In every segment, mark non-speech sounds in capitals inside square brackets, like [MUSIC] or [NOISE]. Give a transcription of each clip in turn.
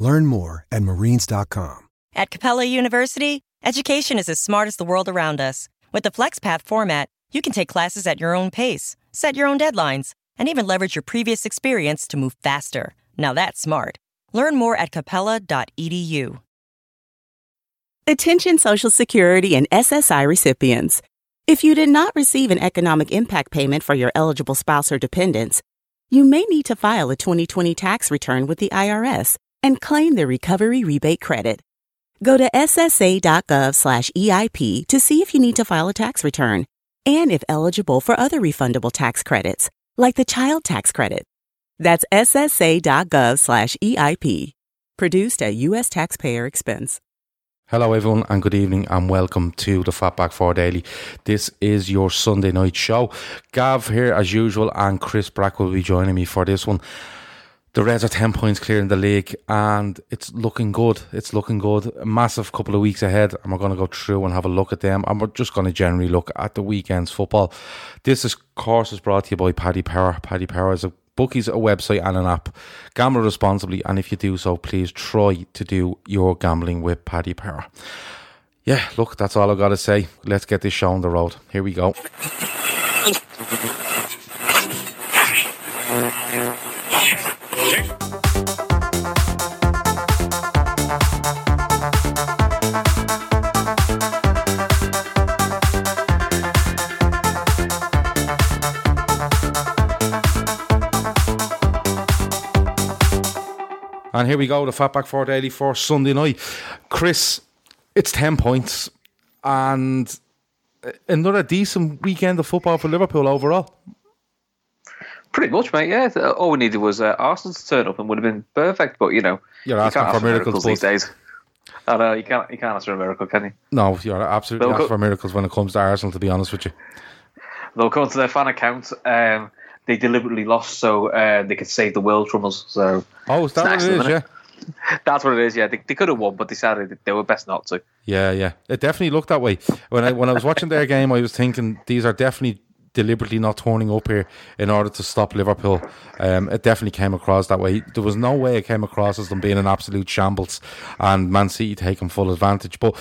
Learn more at marines.com. At Capella University, education is as smart as the world around us. With the FlexPath format, you can take classes at your own pace, set your own deadlines, and even leverage your previous experience to move faster. Now that's smart. Learn more at capella.edu. Attention Social Security and SSI recipients. If you did not receive an economic impact payment for your eligible spouse or dependents, you may need to file a 2020 tax return with the IRS and claim the recovery rebate credit. Go to ssa.gov/eip to see if you need to file a tax return and if eligible for other refundable tax credits, like the child tax credit. That's ssa.gov/eip. Produced at U.S. taxpayer expense. Hello, everyone, and good evening, and welcome to the Fatback 4 Daily. This is your Sunday night show. Gav here, as usual, and Chris Brack will be joining me for this one. The Reds are 10 points clear in the league, and it's looking good. It's looking good. A massive couple of weeks ahead, and we're going to go through and have a look at them, and we're just going to generally look at the weekend's football. This, of course, is brought to you by Paddy Power. Paddy Power is a Bookies a website and an app. Gamble responsibly, and if you do so, please try to do your gambling with Paddy Power. Yeah, look, that's all I've got to say. Let's get this show on the road. Here we go. And here we go, the Fatback 4 Daily for Sunday night. Chris, it's 10 points and another decent weekend of football for Liverpool overall. Pretty much, mate. Yeah, all we needed was uh, Arsenal to turn up and would have been perfect. But you know, you're you asking for miracles, miracles these days. I know you can't. You can't ask for a miracle, can you? No, you're absolutely asking for miracles when it comes to Arsenal. To be honest with you, they'll come to their fan account. Um, they deliberately lost so uh, they could save the world from us. So oh, is that what it is? Yeah. [LAUGHS] That's what it is. Yeah, they, they could have won, but decided they were best not to. Yeah, yeah, it definitely looked that way. When I when I was watching their game, I was thinking these are definitely deliberately not turning up here in order to stop Liverpool. Um, it definitely came across that way. There was no way it came across as them being an absolute shambles and Man City taking full advantage. But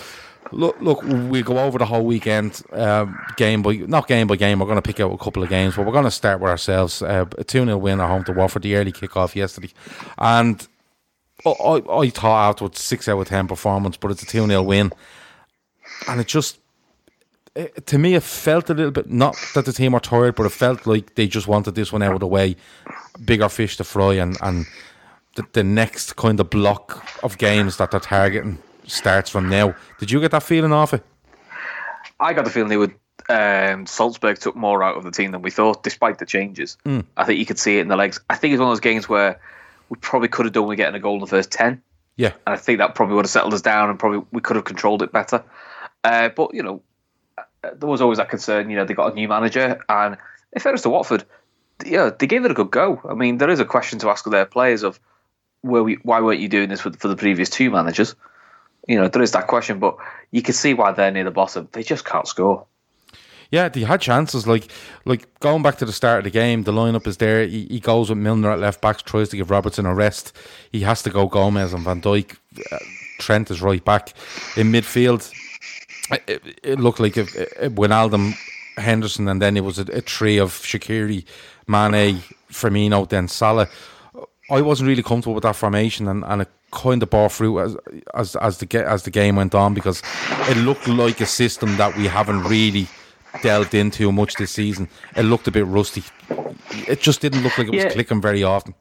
Look, look, we go over the whole weekend, um, game by not game by game. We're going to pick out a couple of games, but we're going to start with ourselves. Uh, a two 0 win at home to Watford, the early kickoff yesterday, and I, I thought afterwards six out of ten performance, but it's a two 0 win, and it just it, to me it felt a little bit not that the team are tired, but it felt like they just wanted this one out of the way, bigger fish to fry, and and the, the next kind of block of games that they're targeting starts from now. Did you get that feeling off it? I got the feeling they would. Um, Salzburg took more out of the team than we thought, despite the changes. Mm. I think you could see it in the legs. I think it's one of those games where we probably could have done with getting a goal in the first ten. Yeah, and I think that probably would have settled us down, and probably we could have controlled it better. Uh, but you know, there was always that concern. You know, they got a new manager, and if was to Watford, yeah, they gave it a good go. I mean, there is a question to ask of their players of where we, why weren't you doing this for, for the previous two managers? You know, there is that question, but you can see why they're near the bottom. They just can't score. Yeah, they had chances. Like, like going back to the start of the game, the lineup is there. He, he goes with Milner at left back, tries to give Robertson a rest. He has to go Gomez and Van Dijk. Uh, Trent is right back in midfield. It, it looked like if, if Wijnaldum, Henderson, and then it was a, a tree of Shaqiri, Mane, Firmino, then Salah. I wasn't really comfortable with that formation, and, and it kind of bore fruit as as as the as the game went on because it looked like a system that we haven't really delved into much this season. It looked a bit rusty. It just didn't look like it was yeah. clicking very often.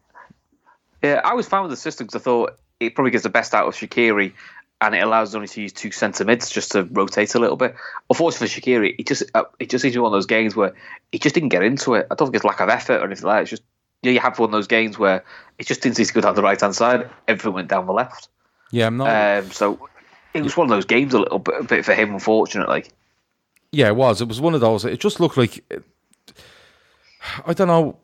Yeah, I was fine with the system because I thought it probably gets the best out of Shaqiri and it allows us only to use two centre mids just to rotate a little bit. Unfortunately for Shaqiri, it just uh, it just seems to be one of those games where he just didn't get into it. I don't think it's lack of effort or anything like that. It's just you, know, you have one of those games where it just didn't seem to go down the right hand side. Everything went down the left. Yeah, I'm not. Um, so it was one of those games a little bit, a bit for him, unfortunately. Yeah, it was. It was one of those. It just looked like I don't know.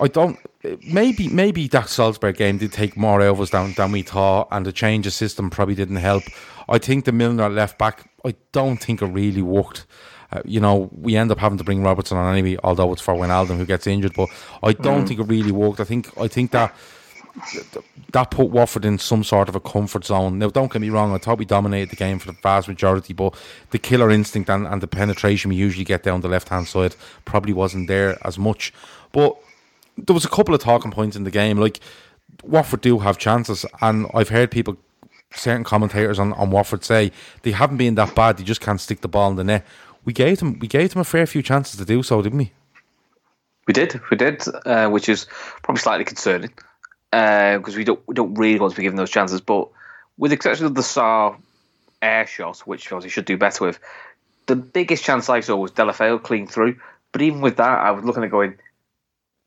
I don't. Maybe maybe that Salzburg game did take more us than, than we thought, and the change of system probably didn't help. I think the Milner left back. I don't think it really worked. Uh, you know, we end up having to bring Robertson on anyway, although it's for Wijnaldum who gets injured. But I don't mm. think it really worked. I think I think that that put Watford in some sort of a comfort zone. Now, don't get me wrong, I thought we dominated the game for the vast majority, but the killer instinct and, and the penetration we usually get down the left hand side probably wasn't there as much. But there was a couple of talking points in the game. Like, Watford do have chances, and I've heard people, certain commentators on, on Watford say they haven't been that bad, they just can't stick the ball in the net. We gave them, we gave them a fair few chances to do so, didn't we? We did, we did, uh, which is probably slightly concerning because uh, we don't we don't really want to be given those chances. But with the exception of the Sarr air shot, which obviously should do better with, the biggest chance I saw was Deulofeu clean through. But even with that, I was looking at going,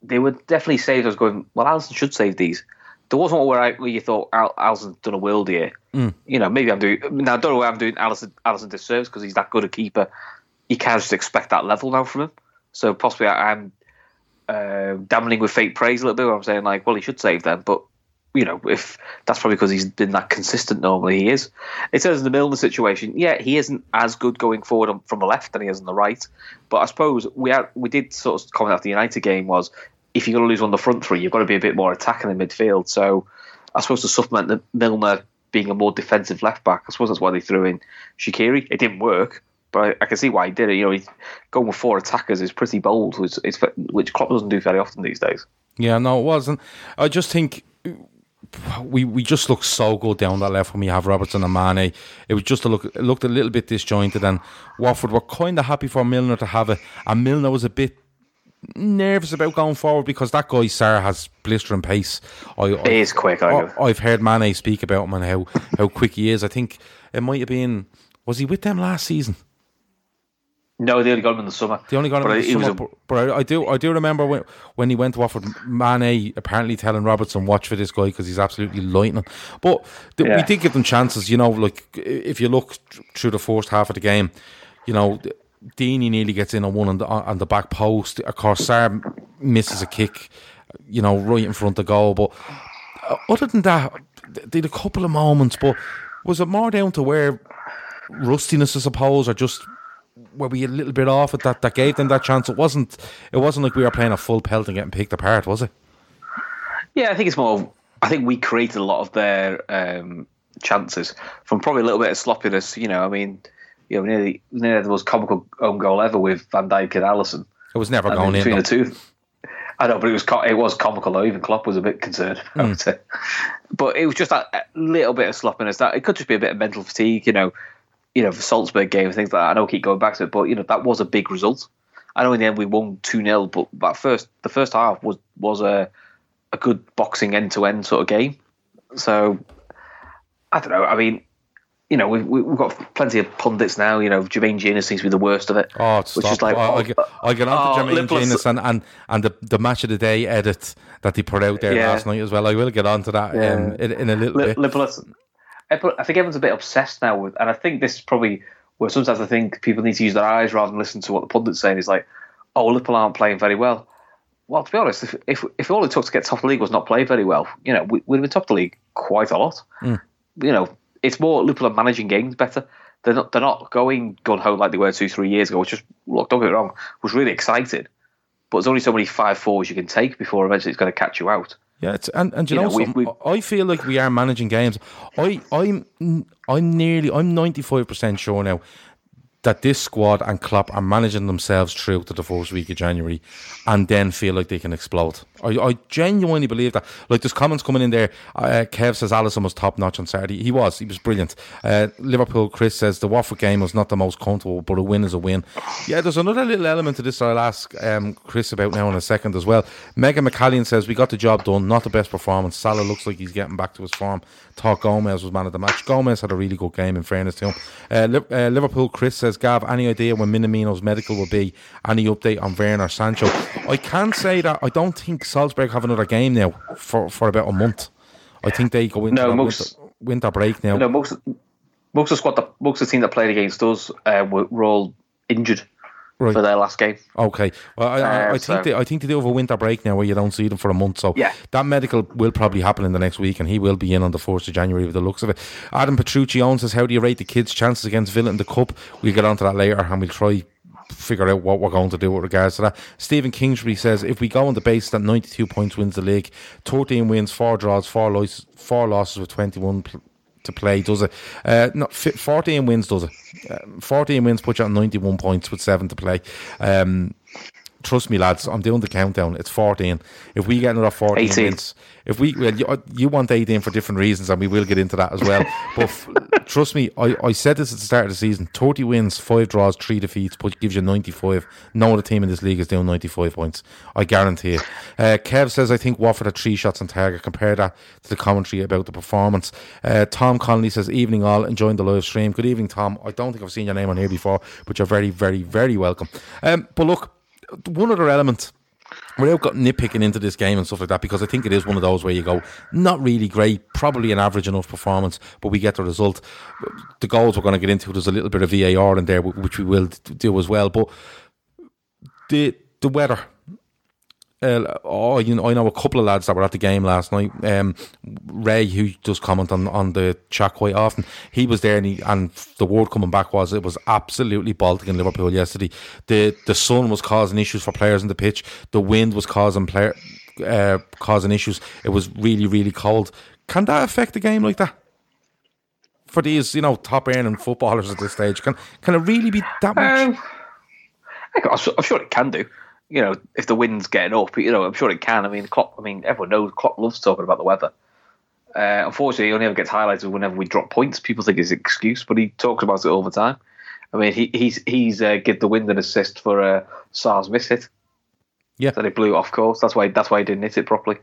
they were definitely saved. I was going, well, Alisson should save these. There wasn't one where, I, where you thought Al- Alisson's done a world here. Mm. You know, maybe I'm doing. Now, I don't know why I'm doing Alisson, Alisson disservice because he's that good a keeper. You can't just expect that level now from him. So possibly I, I'm uh, damning with fake praise a little bit. I'm saying like, well, he should save them, but you know, if that's probably because he's been that consistent. Normally, he is. It says in the Milner situation, yeah, he isn't as good going forward on, from the left than he is on the right. But I suppose we we did sort of comment after the United game was if you're going to lose on the front three, you've got to be a bit more attacking in midfield. So I suppose to supplement the Milner being a more defensive left back, I suppose that's why they threw in Shaqiri. It didn't work, but I, I, can see why he did it. You know, he's going with four attackers is pretty bold, which, which Klopp doesn't do very often these days. Yeah, no, it wasn't. I just think we we just look so good down that left when we have Robertson and Mane. It was just a look it looked a little bit disjointed, and Watford were kind of happy for Milner to have it, and Milner was a bit nervous about going forward because that guy Sarah has blistering pace. I, I, he is quick. I have heard Mane speak about him and how how quick he is. I think it might have been was he with them last season? No, they only got him in the summer. They only got him in the summer. A... But, I, I, do, I do remember when when he went to Watford, Mane apparently telling Robertson, "Watch for this guy because he's absolutely lightning." But yeah. we did give them chances. You know, like if you look through the first half of the game, you know, Deeney nearly gets in on one on the, on the back post. Of course, Sarr misses a kick, you know, right in front of goal. But uh, other than that, did a couple of moments. But was it more down to where rustiness, I suppose, or just were we a little bit off at that that gave them that chance? It wasn't it wasn't like we were playing a full pelt and getting picked apart, was it? Yeah, I think it's more. I think we created a lot of their um, chances from probably a little bit of sloppiness. You know, I mean, you know, nearly nearly the most comical own goal ever with Van Dijk and Alisson. It was never going in between the two. I know, but it was it was comical though. Even Klopp was a bit concerned about mm. it. But it was just that little bit of sloppiness. That it could just be a bit of mental fatigue. You know, you know, the Salzburg game and things like that. I know I keep going back to it, but you know, that was a big result. I know in the end we won two 0 but that first the first half was was a a good boxing end to end sort of game. So I don't know. I mean, you know, we've we've got plenty of pundits now. You know, Jermaine Jenas seems to be the worst of it. Oh, which is like I, I, get, I get on to oh, Jermaine Jenas and, and and the the match of the day edit that they put out there yeah. last night as well. I will get on to that yeah. um, in, in, a little bit. I think everyone's a bit obsessed now with, and I think this is probably where sometimes I think people need to use their eyes rather than listen to what the pundit's saying. Is like, oh, Liverpool aren't playing very well. Well, to be honest, if if, if all it took to get top of the league was not play very well, you know, we, would have been top of the league quite a lot. Mm. You know, it's more Liverpool are managing games better. They're not they're not going gun ho like they were two three years ago. Which just look, don't get me wrong, was really excited. But there's only so many five fours you can take before eventually it's going to catch you out. Yeah, it's, and and you, you know, know we, we, I feel like we are managing games. I I'm I'm nearly I'm ninety five percent sure now that this squad and Klopp are managing themselves through to the first week of January and then feel like they can explode. I, I genuinely believe that. Like, there's comments coming in there. Uh, Kev says Alisson was top notch on Saturday. He was. He was brilliant. Uh, Liverpool, Chris says the Watford game was not the most comfortable, but a win is a win. Yeah, there's another little element to this that I'll ask um, Chris about now in a second as well. Megan McCallion says we got the job done. Not the best performance. Salah looks like he's getting back to his form. Thought Gomez was man of the match. Gomez had a really good game, in fairness to him. Uh, uh, Liverpool, Chris says, Gav, any idea when Minamino's medical will be? Any update on Werner Sancho? I can say that I don't think Salzburg have another game now for, for about a month. I think they go into no, most, winter, winter break now. No, most most of the squad, that, most of the team that played against us uh, were, were all injured right. for their last game. Okay, well, I, I, I uh, think they, I think they do have a winter break now where you don't see them for a month. So yeah. that medical will probably happen in the next week, and he will be in on the fourth of January with the looks of it. Adam Petrucci owns says, "How do you rate the kids' chances against Villa in the cup?" We'll get onto that later, and we'll try figure out what we're going to do with regards to that. Stephen Kingsbury says if we go on the base that 92 points wins the league, 13 wins, 4 draws, 4, losses, four losses with 21 pl- to play, does it? Uh, not 14 wins, does it? Uh, 14 wins puts you on 91 points with 7 to play. Um, trust me, lads, I'm doing the countdown. It's 14. If we get another 14 18. wins, if we well, you, you, want 18 for different reasons, and we will get into that as well. but f- trust me, I, I said this at the start of the season 30 wins, 5 draws, 3 defeats, but gives you 95. No other team in this league is doing 95 points. I guarantee it. Uh, Kev says, I think Watford had three shots on target. Compare that to the commentary about the performance. Uh, Tom Connolly says, Evening all, enjoying the live stream. Good evening, Tom. I don't think I've seen your name on here before, but you're very, very, very welcome. Um, but look, one other element without got nitpicking into this game and stuff like that, because I think it is one of those where you go, not really great, probably an average enough performance, but we get the result. The goals we're going to get into, there's a little bit of VAR in there, which we will do as well. But the the weather, uh, oh, you know, I know a couple of lads that were at the game last night. Um, Ray, who does comment on, on the chat quite often, he was there, and, he, and the word coming back was it was absolutely Baltic in Liverpool yesterday. The the sun was causing issues for players in the pitch. The wind was causing player uh, causing issues. It was really really cold. Can that affect the game like that? For these, you know, top earning footballers at this stage, can can it really be that much? Um, I'm sure it can do you know, if the wind's getting up, you know, I'm sure it can. I mean, Klopp, I mean, everyone knows Klopp loves talking about the weather. Uh, unfortunately, he only ever gets highlighted whenever we drop points. People think it's an excuse, but he talks about it all the time. I mean, he, he's he's uh, give the wind an assist for uh, Sarr's miss hit. Yeah, that he blew off course. That's why that's why he didn't hit it properly.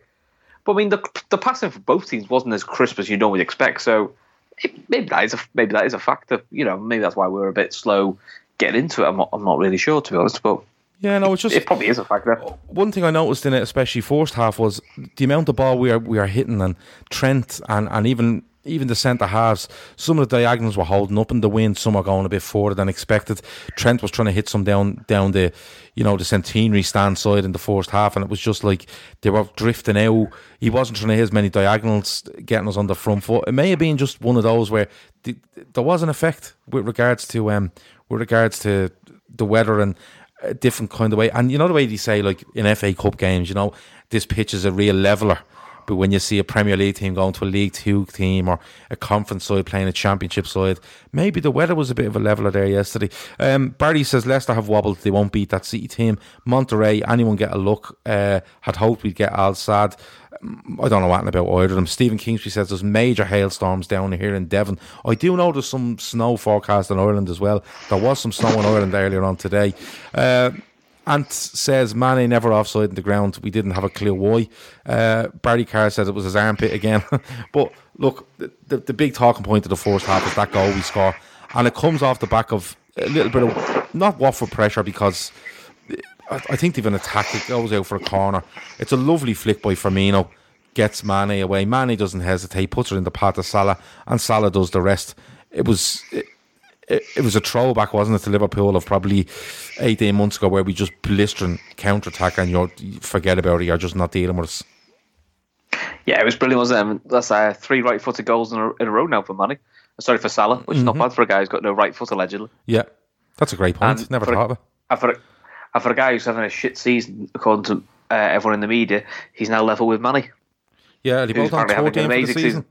But I mean, the the passing for both teams wasn't as crisp as you normally expect. So it, maybe that is a maybe that is a factor. You know, maybe that's why we are a bit slow getting into it. I'm not I'm not really sure to be honest, but yeah, no, it's just it probably is a factor. One thing I noticed in it, especially first half, was the amount of ball we are we are hitting, and Trent and and even even the centre halves, some of the diagonals were holding up in the wind. Some are going a bit further than expected. Trent was trying to hit some down down the, you know, the centenary stand side in the first half, and it was just like they were drifting out. He wasn't trying to hit as many diagonals, getting us on the front foot. It may have been just one of those where the, there was an effect with regards to um with regards to the weather and a different kind of way. And you know the way they say, like in FA Cup games, you know, this pitch is a real leveler. But when you see a Premier League team going to a League Two team or a conference side playing a Championship side, maybe the weather was a bit of a leveler there yesterday. Um, Barry says Leicester have wobbled; they won't beat that City team. Monterrey, anyone get a look? Uh, had hoped we'd get Al Sadd. I don't know what about either of them. Stephen Kingsbury says there's major hailstorms down here in Devon. I do know there's some snow forecast in Ireland as well. There was some snow in Ireland earlier on today. Uh, Ant says Mane never offside in the ground. We didn't have a clear why. Uh, Barry Carr says it was his armpit again. [LAUGHS] but look, the, the, big talking point of the first half is that goal we score. And it comes off the back of a little bit of, not Watford pressure because I think they've an attack. It goes out for a corner. It's a lovely flick by Firmino. Gets Mane away. Mane doesn't hesitate. Puts it in the path of Salah, and Salah does the rest. It was it, it, it was a throwback, wasn't it, to Liverpool of probably eighteen months ago, where we just blistering counter attack and you forget about it. You're just not dealing with us. Yeah, it was brilliant, wasn't it? That's uh, three right-footed goals in a, in a row now for Mane. Sorry for Salah, which is mm-hmm. not bad for a guy who's got no right foot allegedly. Yeah, that's a great point. And Never thought of it. For a, and for a guy who's having a shit season, according to uh, everyone in the media, he's now level with Mane. Yeah, they both 14 for the season. season.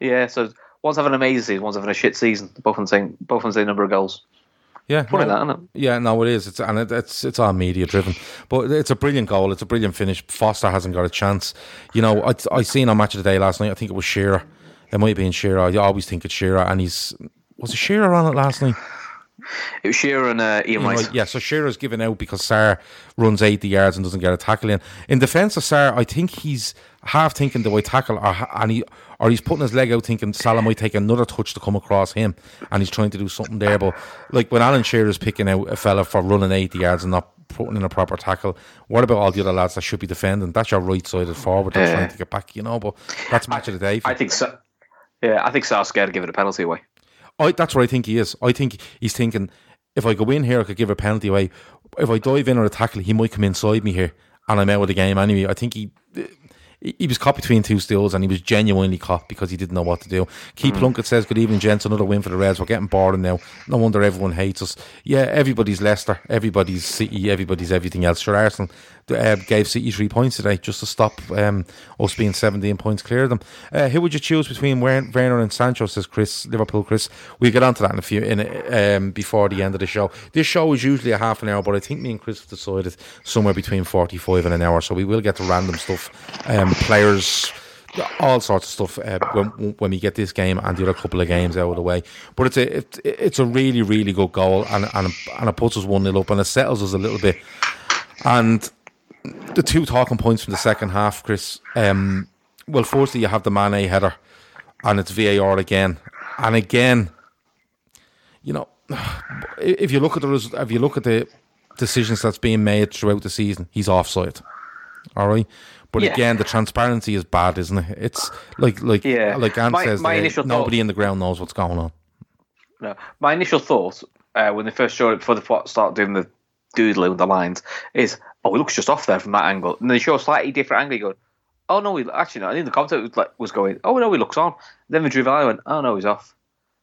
Yeah, so one's having an amazing season, one's having a shit season. Both on the same, both on the same number of goals. Yeah, funny no, that, isn't it? Yeah, no, it is. It's and it, it's it's all media driven, but it's a brilliant goal. It's a brilliant finish. Foster hasn't got a chance. You know, I I seen on match of the day last night. I think it was Shearer. It might have been Shearer. I always think it's Shearer, and he's was it Shearer on it last night? It was Shearer and uh, Ian. Yeah, so Shearer's given out because Sarr runs 80 yards and doesn't get a tackle in. In defence of Sarr, I think he's half thinking the way tackle or, and he, or he's putting his leg out thinking Salah might take another touch to come across him and he's trying to do something there. But like when Alan Shearer's picking out a fella for running 80 yards and not putting in a proper tackle, what about all the other lads that should be defending? That's your right sided forward that's uh, trying to get back, you know. But that's match of the day. I think so. Yeah, I think Sarr's scared to give it a penalty away. I, that's what I think he is. I think he's thinking if I go in here, I could give a penalty away. If I dive in or a tackle, he might come inside me here, and I'm out of the game anyway. I think he he was caught between two stools and he was genuinely caught because he didn't know what to do. Keith mm. Plunkett says, Good evening, gents. Another win for the Reds. We're getting boring now. No wonder everyone hates us. Yeah, everybody's Leicester, everybody's City, everybody's everything else. Sure, Arsenal uh, gave City three points today just to stop um, us being 17 points clear of them. Uh, who would you choose between Werner and Sancho, says Chris, Liverpool Chris? We'll get on to that in a few in um, before the end of the show. This show is usually a half an hour, but I think me and Chris have decided somewhere between 45 and an hour, so we will get to random stuff. Um, players all sorts of stuff uh, when, when we get this game and the other couple of games out of the way. But it's a it, it's a really really good goal and and and it puts us one 0 up and it settles us a little bit. And the two talking points from the second half, Chris. Um, well, firstly, you have the Mane header, and it's VAR again, and again. You know, if you look at the if you look at the decisions that's being made throughout the season, he's offside. All right, but yeah. again, the transparency is bad, isn't it? It's like like yeah. like my, says, my there, nobody thought, in the ground knows what's going on. No, my initial thought uh, when they first showed it before they start doing the doodling with the lines is, oh, he looks just off there from that angle. And they show a slightly different angle. You go, oh no, he actually no. I think the commentator was, like, was going, oh no, he looks on. Then the drew I went, oh no, he's off.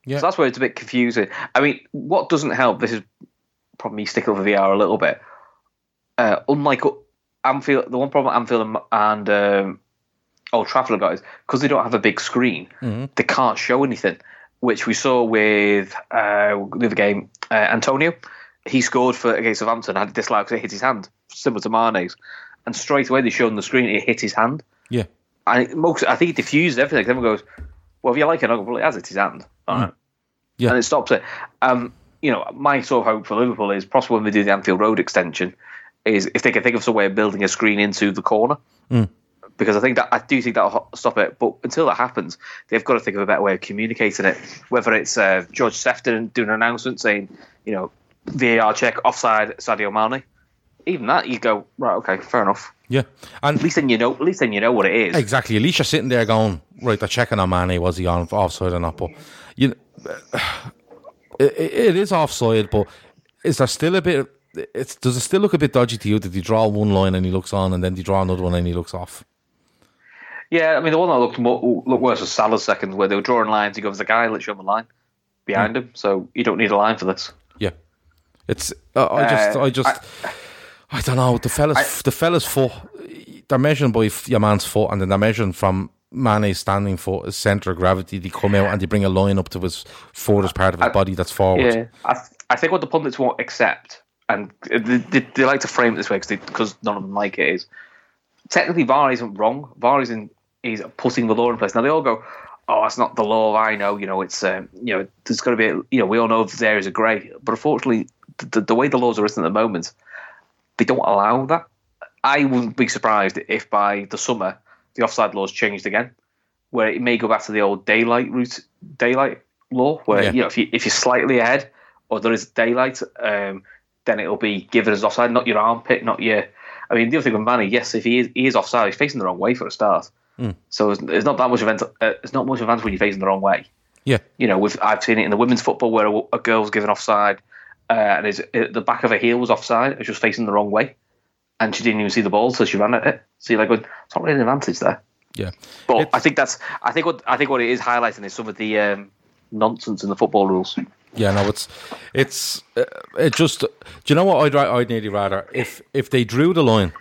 Yeah. So that's where it's a bit confusing. I mean, what doesn't help? This is probably me sticking with VR a little bit. Uh, unlike Anfield, the one problem Anfield and um, Old Trafford guys, because they don't have a big screen, mm-hmm. they can't show anything. Which we saw with uh, the other game, uh, Antonio he scored for against Southampton, had a dislike because it hit his hand, similar to Mane's. And straight away they showed on the screen it hit his hand. Yeah. And most, I think it diffused everything. Everyone goes, well, if you like it, well, it has hit his hand. Mm. Yeah. And it stops it. Um, you know, my sort of hope for Liverpool is possible when they do the Anfield Road extension, is if they can think of some way of building a screen into the corner. Mm. Because I think that I do think that'll stop it, but until that happens, they've got to think of a better way of communicating it. Whether it's uh, George Sephton doing an announcement saying, you know, VAR check offside Sadio Mane. Even that, you go right. Okay, fair enough. Yeah, and at least then you know. At least then you know what it is. Exactly. At least you're sitting there going, right. They're checking on Mane. Was he on offside or not? But you, [SIGHS] it, it is offside. But is there still a bit? It's does it still look a bit dodgy to you that he draw one line and he looks on, and then they draw another one and he looks off? Yeah, I mean the one that looked more, looked worse was Salah's second, where they were drawing lines. He goes, the guy literally on the line behind him, so you don't need a line for this. It's uh, I just uh, I just I, I, don't know the fellas I, the fellas foot they're measuring by your man's foot and then they're measuring from Mane's standing foot his centre of gravity. They come out and they bring a line up to his furthest part of his body that's forward. Yeah, I, I think what the pundits won't accept and they, they, they like to frame it this way because none of them like it is technically VAR isn't wrong. VAR isn't is putting the law in place. Now they all go, oh, that's not the law I know. You know, it's um, you know, there's got to be, a, you know, we all know there's areas of grey, but unfortunately, the, the way the laws are written at the moment, they don't allow that. I wouldn't be surprised if by the summer the offside laws changed again, where it may go back to the old daylight route, daylight law, where yeah. you know if you if you're slightly ahead or there is daylight, um, then it'll be given as offside, not your armpit, not your. I mean, the other thing with Manny, yes, if he is, he is offside, he's facing the wrong way for a start. Mm. So it's, it's, not that much event. Uh, it's not much advantage when you're facing the wrong way. Yeah, you know, with I've seen it in the women's football where a, a girl's given offside uh, and his, the back of her heel was offside. It was just facing the wrong way, and she didn't even see the ball, so she ran at it. So you're like, it's not really an advantage there. Yeah, but it's, I think that's I think what I think what it is highlighting is some of the um, nonsense in the football rules. Yeah, no, it's it's uh, it just. Do you know what I'd I'd nearly rather if if they drew the line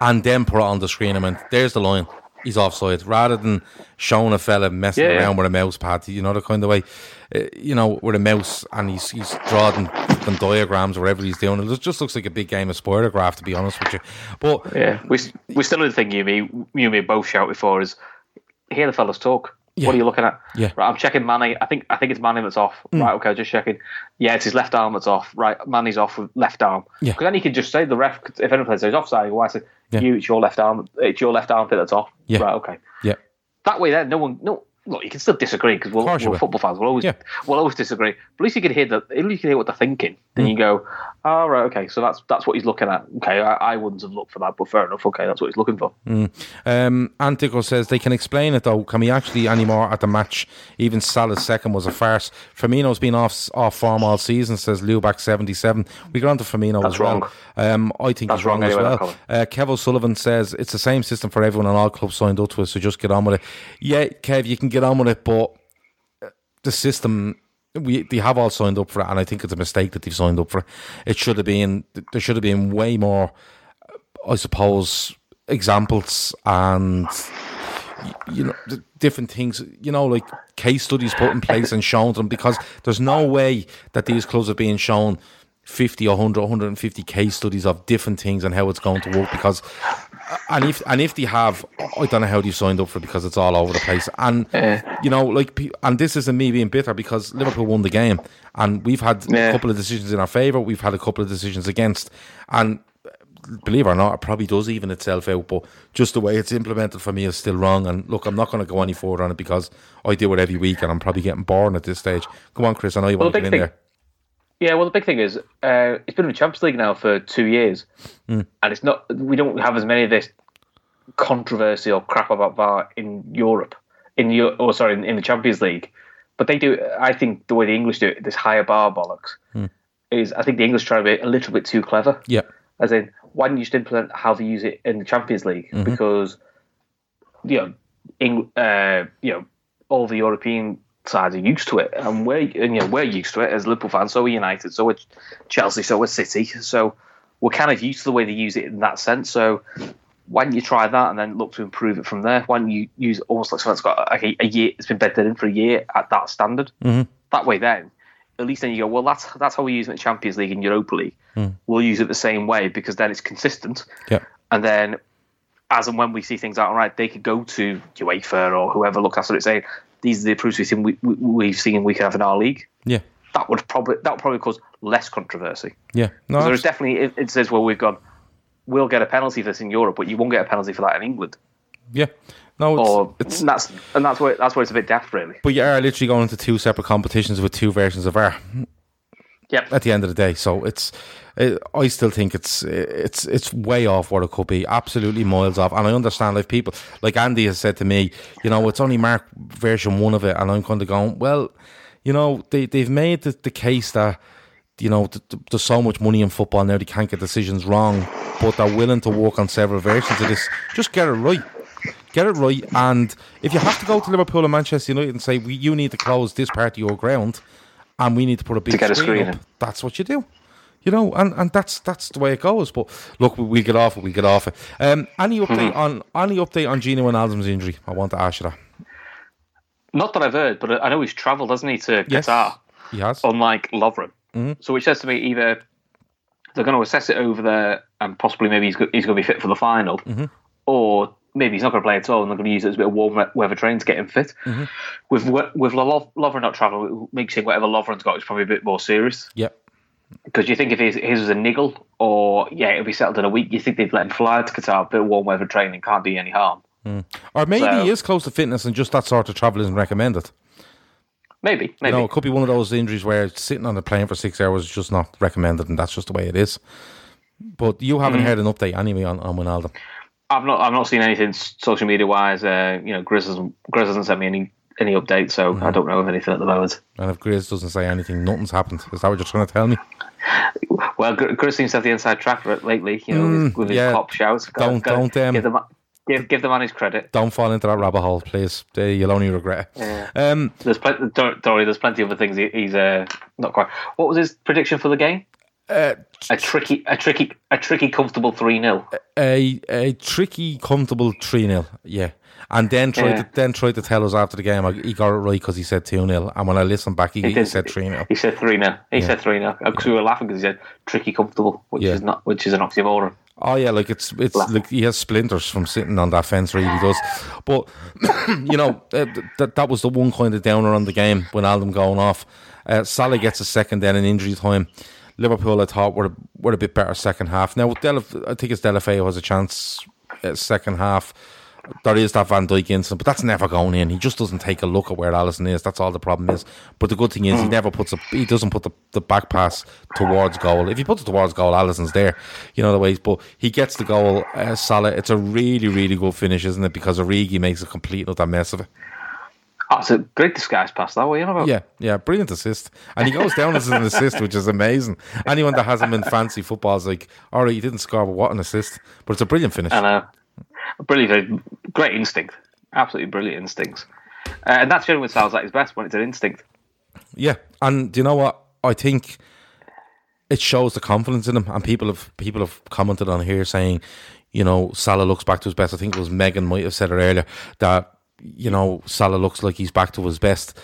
and then put it on the screen. I mean, there's the line he's offside rather than showing a fella messing yeah, around with a mouse pad. You know the kind of way, uh, you know, with a mouse and he's he's drawing fucking diagrams or whatever he's doing. It just looks like a big game of Spirograph, to be honest with you. But yeah, we we still the thing you me you and me both shout before is hear the fellas talk. Yeah. What are you looking at? Yeah. Right, I'm checking Manny. I think I think it's Manny that's off. Mm. Right, okay, just checking. Yeah, it's his left arm that's off. Right, Manny's off with left arm. Yeah. Because then he can just say the ref if anyone says offside, why say yeah. you it's your left arm it's your left armpit that's off. Yeah. Right, okay. Yeah. That way then no one no look, you can still disagree because we're, we're football fans. We'll always Yeah. we'll always disagree. But at least you can hear that. At least you can hear what they're thinking. Then Mm. you go, "Oh right, okay, so that's that's what he's looking at." Okay, I, I wouldn't have looked for that, but fair enough. Okay, that's what he's looking for. Um, Antico says they can explain it though. Can we actually anymore at the match? Even Salah's second was a farce. Firmino's been off off form all season. Says Luback seventy seven. We got on to Firmino That's as well. wrong. Um, I think That's he's wrong, wrong as anyway, well. Uh, Kev O'Sullivan says it's the same system for everyone and all clubs signed up to it. So just get on with it. Yeah, Kev, you can get on with it, but uh, the system. We they have all signed up for it, and I think it's a mistake that they've signed up for it. It should have been there should have been way more I suppose, examples and you know different things. You know, like case studies put in place and shown to them because there's no way that these clubs are being shown 50, 100, 150 case studies of different things and how it's going to work. Because and if and if they have, I don't know how they've signed up for it because it's all over the place. And you know, like and this isn't me being bitter because Liverpool won the game and we've had a couple of decisions in our favour. We've had a couple of decisions against and believe it or not, it probably does even itself out, but just the way it's implemented for me is still wrong. And look, I'm not going to go any further on it because I do it every week and I'm probably getting bored at this stage. Come on, Chris, I know you Well, want to get in big there. Yeah, well, the big thing is uh, it's been in the Champions League now for two years, Hmm. and it's not. We don't have as many of this controversy or crap about VAR in Europe, in Eu- or sorry, in, in the Champions League. But they do. I think the way the English do it, this higher bar bollocks, Hmm. is I think the English try to be a little bit too clever. Yeah, As in, why don't you just implement how they use it in the Champions League? Mm-hmm. Because you know, Eng- uh, you know, all the European sides are used to it, and we're and, you know we're used to it as Liverpool fans. So are United, so are Chelsea, so are City. So we're kind of used to the way they use it in that sense. So why don't you try that and then look to improve it from there? Why don't you use almost like that's got like a, a year, it's been bedded in for a year at that standard? Mm-hmm. That way, then at least then you go, well, that's that's how we use it in the Champions League and Europa League. We'll use it the same way because then it's consistent. yeah, And then, as and when we see things out right, they could go to UEFA or whoever look after it, saying these are the approaches we've seen we, we, we've seen we can have in our league. yeah, That would probably that would probably cause less controversy. yeah. No, There's definitely it, it says well we've gone, we'll get a penalty for this in Europe, but you won't get a penalty for that in England. yeah. No, it's, Or it's and that's and that's where that's where it's a bit daft, really. but you are literally going into two separate competitions with two versions of R Yep. at the end of the day. So it's, it, I still think it's it's it's way off what it could be. Absolutely miles off. And I understand if people like Andy has said to me, you know, it's only Mark version one of it, and I'm kind of going, well, you know, they they've made the, the case that. You know, th- th- there's so much money in football now; they can't get decisions wrong, but they're willing to work on several versions of this. Just get it right get it right. And if you have to go to Liverpool and Manchester United and say, we, you need to close this part of your ground and we need to put a big get a screen, screen up, in. that's what you do. You know, and, and that's that's the way it goes. But look, we, we get off it, we get off it. Um, any update Mm-hmm. on any update on Gino Wijnaldum's injury? I want to ask you that. Not that I've heard, but I know he's travelled, hasn't he, to Yes, Qatar? he has. unlike Lovren. So which says to me either they're going to assess it over there and possibly maybe he's, go- he's going to be fit for the final, or maybe he's not going to play at all and they're going to use it as a bit of warm weather training to get him fit. Mm-hmm. With we- with Lo- Lovren not travelling, it makes it whatever Lovren's got is probably a bit more serious. Yep. Because you think if his, his was a niggle or yeah, it'll be settled in a week, you think they'd let him fly to Qatar, a bit of warm weather training can't do any harm. Mm. Or maybe So- he is close to fitness and just that sort of travel isn't recommended. Maybe, You maybe. know, it could be one of those injuries where sitting on a plane for six hours is just not recommended, and that's just the way it is. But you haven't mm-hmm. heard an update anyway on, on Wijnaldum. I've not I've not seen anything social media wise. Uh, you know, Grizz hasn't, Grizz hasn't sent me any any updates, so Mm-hmm. I don't know of anything at the moment. And if Grace doesn't say anything, nothing's happened. Is that what you're trying to tell me? Well, Gr- Grizz seems to have the inside track for it lately. You know, with, with his Mm, yeah. pop shouts. Go- Don't- don't, um, give the give give the man his credit. Don't fall into that rabbit hole, please. Uh, You'll only regret it. Um, There's plenty. Don't, don't worry, there's plenty of other things. He, he's uh, not quite. What was his prediction for the game? Uh, A tricky, a tricky, a tricky, comfortable three 0 a a tricky, comfortable three 0 Yeah, and then tried Yeah. to then tried to tell us after the game like, he got it right because he said two 0 and when I listened back, he, he, said three 0 He said three 0 He said three 0 because we were laughing because he said tricky, comfortable, which Yeah. is not, which is an oxymoron. Oh yeah, like it's it's like he has splinters from sitting on that fence. Really does, but [COUGHS] you know uh, that that was the one kind of downer on the game Wijnaldum going off. Uh, Salah gets a second, then in injury time. Liverpool, I thought were were a bit better second half. Now, Delaf, I think it's Delafeo has a chance uh, second half. there is that Van Dijk incident, but that's never going in. He just doesn't take a look at where Alisson is. That's all the problem is. But the good thing is he never puts a he doesn't put the, the back pass towards goal. If he puts it towards goal, Alisson's there. You know the ways. But he gets the goal. Uh, Salah. It's a really really good finish, isn't it? Because Origi makes a complete utter mess of it. Oh, it's a great disguise pass that way, you know about? Yeah, yeah, brilliant assist. And he goes down as an [LAUGHS] assist, which is amazing. Anyone that hasn't been fancy football is like, all right, he didn't score, but what an assist. But it's a brilliant finish. I know. Brilliant, great instinct. Absolutely brilliant instincts. Uh, and that's generally sounds like his best when it's an instinct. Yeah, and do you know what? I think it shows the confidence in him. And people have people have commented on here saying, you know, Salah looks back to his best. I think it was Megan might have said it earlier that you know Salah looks like he's back to his best.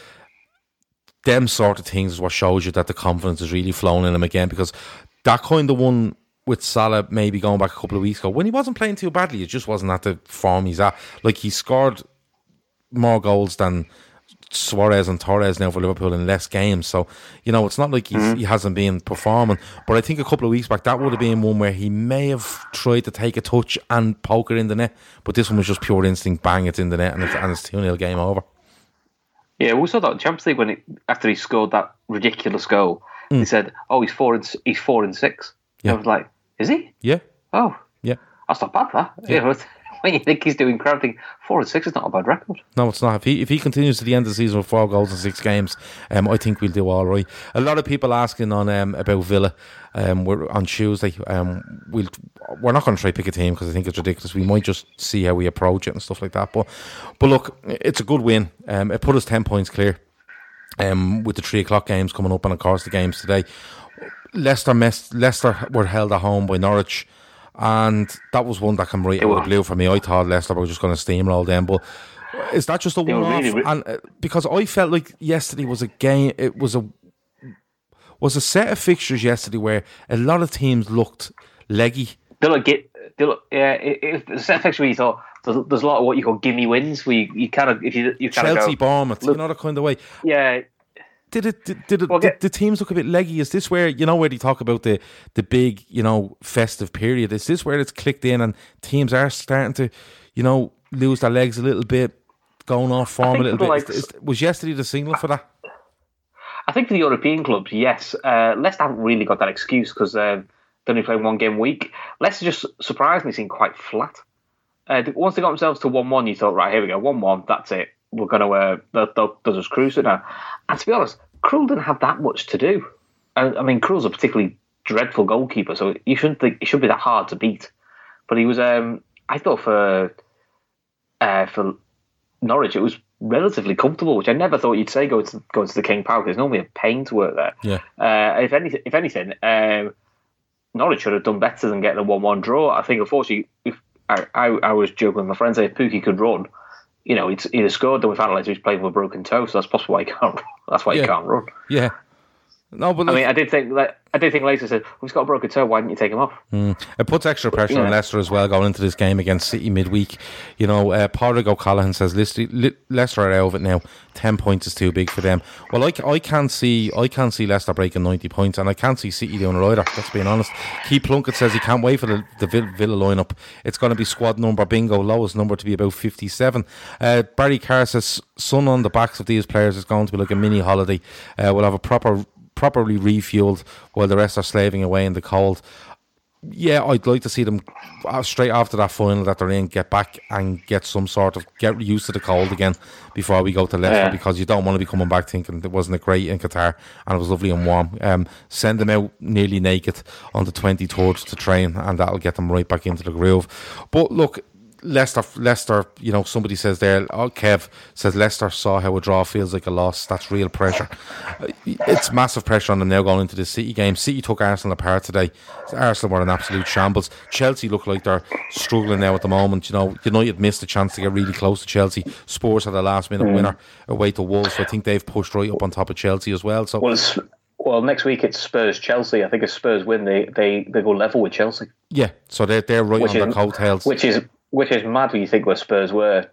Them sort of things is what shows you that the confidence is really flowing in him again because that kind of one with Salah maybe going back a couple of weeks ago when he wasn't playing too badly, it just wasn't at the form he's at. Like he scored more goals than Suarez and Torres now for Liverpool in less games. So, you know, it's not like mm-hmm. he hasn't been performing. But I think a couple of weeks back, that would have been one where he may have tried to take a touch and poke it in the net. But this one was just pure instinct, bang, it's in the net, and it's, and it's 2 0 game over. Yeah, we saw that in Champions League when it, after he scored that ridiculous goal, mm. he said, "Oh, he's four and he's four and six. Yeah. I was like, "Is he? Yeah. Oh, yeah. That's not bad, that. Yeah. When you think he's doing crowding, four and six is not a bad record. No, it's not. If he if he continues to the end of the season with four goals in six games, um, I think we'll do all right. A lot of people asking on um, about Villa. Um, we're on Tuesday. Um, we'll we're not going to try pick a team because I think it's ridiculous. We might just see how we approach it and stuff like that. But but look, it's a good win. Um, it put us ten points clear. Um, with the three o'clock games coming up, and of course the games today. Leicester Leicester were held at home by Norwich and that was one that came right out of the blue for me. I thought Leicester were just going to steamroll them, but is that just a one off? Really, and uh, because I felt like yesterday was a game, it was a was a set of fixtures yesterday where a lot of teams looked leggy. They look get, they look, yeah, it, a set of fixtures where you thought there's, there's, a lot of what you call gimme wins where you, you kind of if you you kind Chelsea, of go, Bournemouth, look, you know the kind of way. Yeah, did it? Did, did, it, well, did the teams look a bit leggy? Is this where you know where they talk about the the big you know festive period? Is this where it's clicked in and teams are starting to you know lose their legs a little bit, going off form a little bit? Like, is, is, was yesterday the signal for that? I think for the European clubs, yes. Uh, Leicester haven't really got that excuse because uh, they only play one game a week. Leicester just surprisingly seemed quite flat. Uh, once they got themselves to one-one, you thought, right, here we go, one-one, that's it we're going to uh, they'll, they'll, they'll just cruise it now. And to be honest, Krul didn't have that much to do. I, I mean, Krul's a particularly dreadful goalkeeper, so you shouldn't think it should be that hard to beat. But he was, um, I thought for uh, for Norwich, it was relatively comfortable, which I never thought you'd say going to going to the King Power because it's normally a pain to work there. Yeah. Uh, if anything, if anything, um, Norwich should have done better than getting a one-one draw. I think, unfortunately, if I, I, I was joking with my friends, if Pukki could run, you know, he's either scored, then we found out later he's playing with a broken toe, so that's possibly why he can't. [LAUGHS] That's why yeah. he can't run. Yeah. No, but I mean, I did think that I did think Leicester said, well, "He's got a broken toe. Why didn't you take him off?" Mm. It puts extra pressure yeah. on Leicester as well going into this game against City midweek. You know, uh, Padraig O'Callaghan says Leicester are out of it now. Ten points is too big for them. Well, I, I can't see I can't see Leicester breaking ninety points, and I can't see City doing it either. Let's being honest. Keith Plunkett says he can't wait for the, the Villa lineup. It's going to be squad number bingo, lowest number to be about fifty-seven. Uh, Barry Carr says, "Sun on the backs of these players is going to be like a mini holiday. Uh, we'll have a proper properly refueled while the rest are slaving away in the cold. Yeah, I'd like to see them uh, straight after that final that they're in get back and get some sort of get used to the cold again before we go to Leicester yeah. because you don't want to be coming back thinking it wasn't a great in Qatar and it was lovely and warm. Um, send them out nearly naked on the 23rd to train and that'll get them right back into the groove. But look, Leicester, Leicester, you know, somebody says there, oh, Kev says Leicester saw how a draw feels like a loss. That's real pressure. It's massive pressure on them now going into the City game. City took Arsenal apart today. Arsenal were an absolute shambles. Chelsea look like they're struggling now at the moment. You know, United missed a chance to get really close to Chelsea. Spurs had a last minute mm. winner away to Wolves. So I think they've pushed right up on top of Chelsea as well. So. Well, well, next week it's Spurs Chelsea. I think if Spurs win, they, they, they go level with Chelsea. Yeah, so they're, they're right which on is, their coattails. Which is which is mad when you think where Spurs were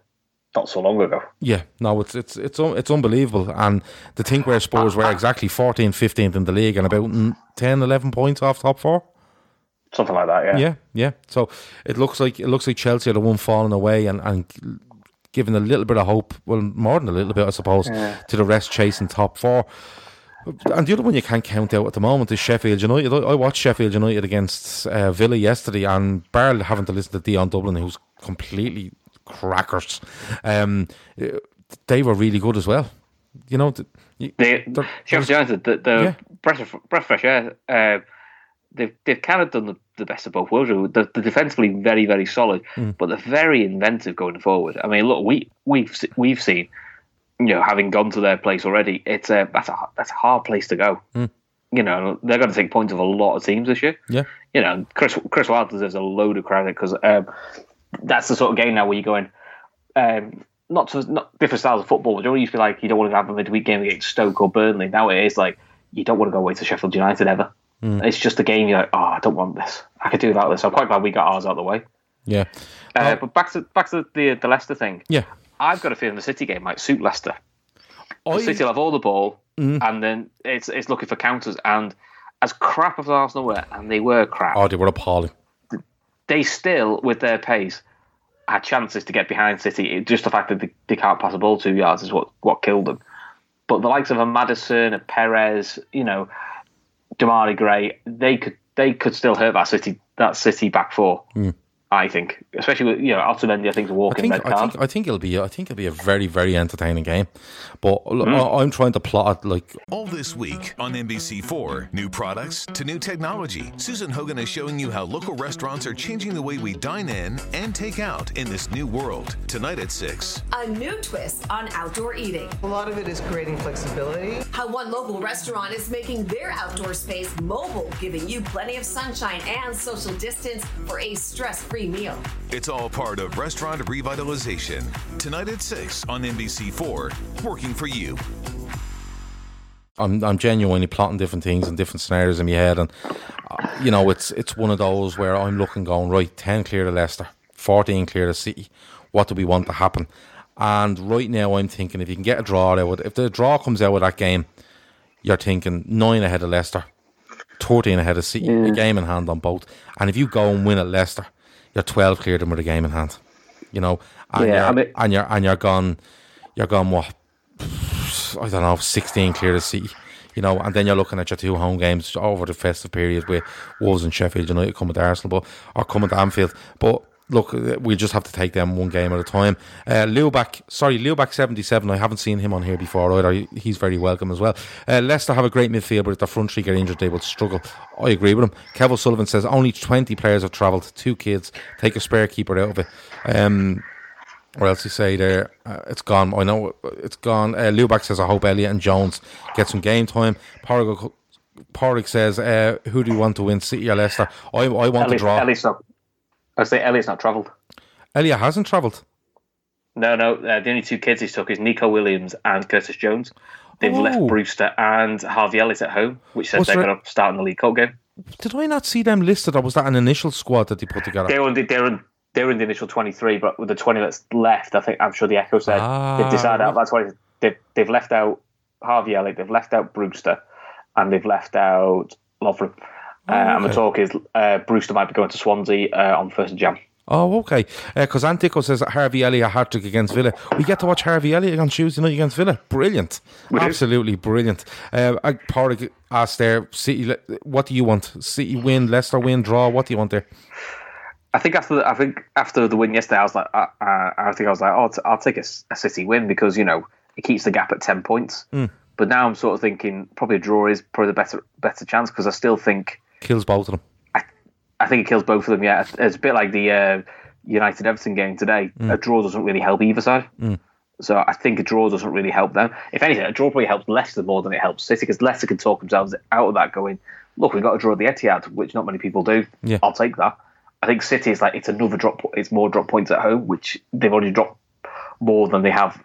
not so long ago. Yeah, no, it's it's it's it's unbelievable. And the thing where Spurs were exactly 14th, 15th in the league and about 10, 11 points off top four. something like that. Yeah, Yeah, yeah. So it looks like it looks like Chelsea are the one falling away and, and giving a little bit of hope. Well, more than a little bit, I suppose, to the rest chasing top four. And the other one you can't count out at the moment is Sheffield United. I watched Sheffield United against uh, Villa yesterday, and barely having to listen to Dion Dublin, who's completely crackers. Um, they were really good as well. You know, th- you- They, they're- Sheffield United, the, the Yeah. breath, of, breath of fresh air. Uh, they've they've kind of done the, the best of both worlds. They're, they're defensively very very solid, Hmm. but they're very inventive going forward. I mean, look, we we've we've seen, you know, having gone to their place already, it's a that's a that's a hard place to go. Hmm. You know, they're going to take points of a lot of teams this year. yeah, You know, Chris Chris Wilde deserves a load of credit because um, that's the sort of game now where you're going. Um, not to not different styles of football. But you used to be like you don't want to have a midweek game against Stoke or Burnley. Now it is like you don't want to go away to Sheffield United ever. It's just a game you're like, oh, I don't want this. I could do without this. I'm quite glad we got ours out of the way. yeah, Uh, But back to back to the the Leicester thing. yeah. I've got a feeling the City game might suit Leicester. I- City will have all the ball, and then it's it's looking for counters. And as crap as Arsenal were, and they were crap, oh, they were appalling. They still, with their pace, had chances to get behind City. It, just the fact that they, they can't pass a ball two yards is what, what killed them. But the likes of a Madison, a Perez, you know, Demarai Gray, they could they could still hurt that City that City back four. Hmm. I think, especially with you know Otamendi, I think is a I walking think, red I think I think it'll be I think it'll be a very very entertaining game, but look, Hmm. I, I'm trying to plot it like All this week on NBC4, new products to new technology. Susan Hogan is showing you how local restaurants are changing the way we dine in and take out in this new world. Tonight at 6. A new twist on outdoor eating. A lot of it is creating flexibility. How one local restaurant is making their outdoor space mobile, giving you plenty of sunshine and social distance for a stress free meal. It's all part of restaurant revitalization. Tonight at 6 on NBC4, working for you. I'm I'm genuinely plotting different things and different scenarios in my head, and uh, you know it's it's one of those where I'm looking, going right, ten clear to Leicester, fourteen clear to City. What do we want to happen? And right now, I'm thinking if you can get a draw out, if the draw comes out of that game, you're thinking nine ahead of Leicester, thirteen ahead of City, a game in hand on both. And if you go and win at Leicester, you're twelve clear them with a game in hand. You know, and Yeah, you're, I mean- and you're and you're gone, you're gone what I don't know, 16 clear to City. You know, and then you're looking at your two home games over the festive period with Wolves and Sheffield United coming to Arsenal, but or coming to Anfield. But look, we'll just have to take them one game at a time. Uh, Luback, sorry, Luback 77. I haven't seen him on here before either. He's very welcome as well. Uh, Leicester have a great midfield, but if the front three get injured, they will struggle. I agree with him. Kevin Sullivan says only 20 players have travelled. Two kids. Take a spare keeper out of it. Um, or else you say there, uh, it's gone. I know it's gone. Uh, Luback says, I hope Elliott and Jones get some game time. Porrick, Porrick says, uh, who do you want to win, City or Leicester? I, I want to draw. Elliott's not. I say Elliott's not travelled. Elliott hasn't travelled. No, no. Uh, the only two kids he's took is Neco Williams and Curtis Jones. They've Oh. left Brewster and Harvey Elliott at home, which says Was they're there- going to start in the League Cup game. Did I not see them listed, or was that an initial squad that they put together? They were in the, they were they were in the initial twenty three, but with the twenty that's left, I think I'm sure the Echo said Ah, they've decided out that's why they've they've left out Harvey Elliott, they've left out Brewster, and they've left out Lovren. Uh, and the talk is uh, Brewster might be going to Swansea uh, on first of Jan. Oh, okay. Because Antico says that Harvey Elliott a hat trick against Villa. We get to watch Harvey Elliott on Tuesday night against Villa. Brilliant. do. Absolutely brilliant. Uh, I- Porrick asked there, City, what do you want? City win, Leicester win, draw? What do you want there? I think after the, I think after the win yesterday, I was like, uh, uh, I think I was like, oh, t- I'll take a City win because you know it keeps the gap at ten points. But now I'm sort of thinking probably a draw is probably the better better chance because I still think Kills both of them. I think it kills both of them. Yeah, it's a bit like the uh, United Everton game today. A draw doesn't really help either side. So I think a draw doesn't really help them. If anything, a draw probably helps Leicester more than it helps City because Leicester can talk themselves out of that. Going, look, we've got to draw at the Etihad, which not many people do. Yeah. I'll take that. I think City is like it's another drop. It's more drop points at home, which they've already dropped more than they have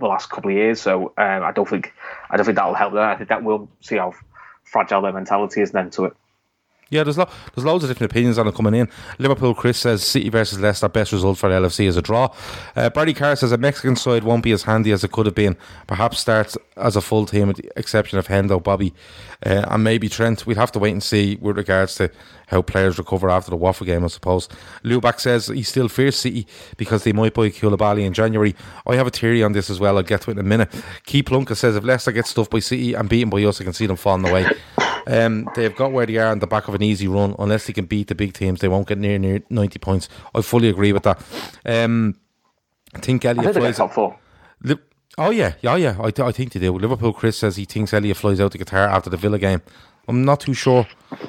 the last couple of years. So um, I don't think I don't think that will help them. I think that will see how fragile their mentality is then to it. Yeah, there's lo- there's loads of different opinions on it coming in. Liverpool Chris says City versus Leicester best result for LFC is a draw. Uh, Barry Carr says a Mexican side won't be as handy as it could have been. Perhaps starts as a full team with the exception of Hendo, Bobby, uh, and maybe Trent. We'd have to wait and see with regards to how players recover after the Waffle game, I suppose. Luback says he still fears City because they might buy Koulibaly in January. I have a theory on this as well. I'll get to it in a minute. Key Plunka says if Leicester get stuffed by City and beaten by us, I can see them falling away. Um, they've got where they are on the back of an easy run. Unless they can beat the big teams, they won't get near near ninety points. I fully agree with that. Um, I think Elliott I think flies. top four. Li- oh yeah, yeah, yeah. I, th- I think they do. Liverpool. Chris says he thinks Elliott flies out to Qatar after the Villa game. I'm not too sure.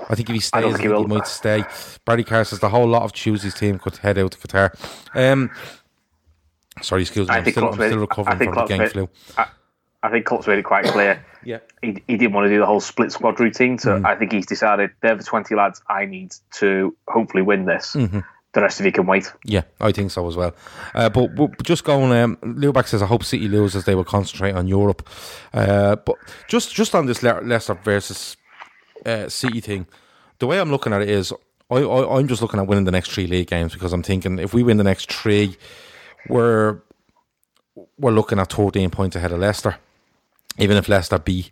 I think if he stays, I think he he might stay. Barry Carr says the whole lot of Tuesday's team could head out to Qatar. Um, sorry, excuse me. I'm still, I'm still recovering from the game flu. I, I think Klopp's made it quite clear. [COUGHS] Yeah. He, he didn't want to do the whole split squad routine, so Mm. I think he's decided they're the 20 lads I need to hopefully win this. Mm-hmm. The rest of you can wait. Yeah, I think so as well. Uh, but, but just going, um, Luback says, I hope City lose As they will concentrate on Europe. Uh, but just just on this Le- Leicester versus uh, City thing, the way I'm looking at it is, I, I, I'm just looking at winning the next three league games because I'm thinking if we win the next three, we're we're looking at 13 points ahead of Leicester. Even if Leicester beat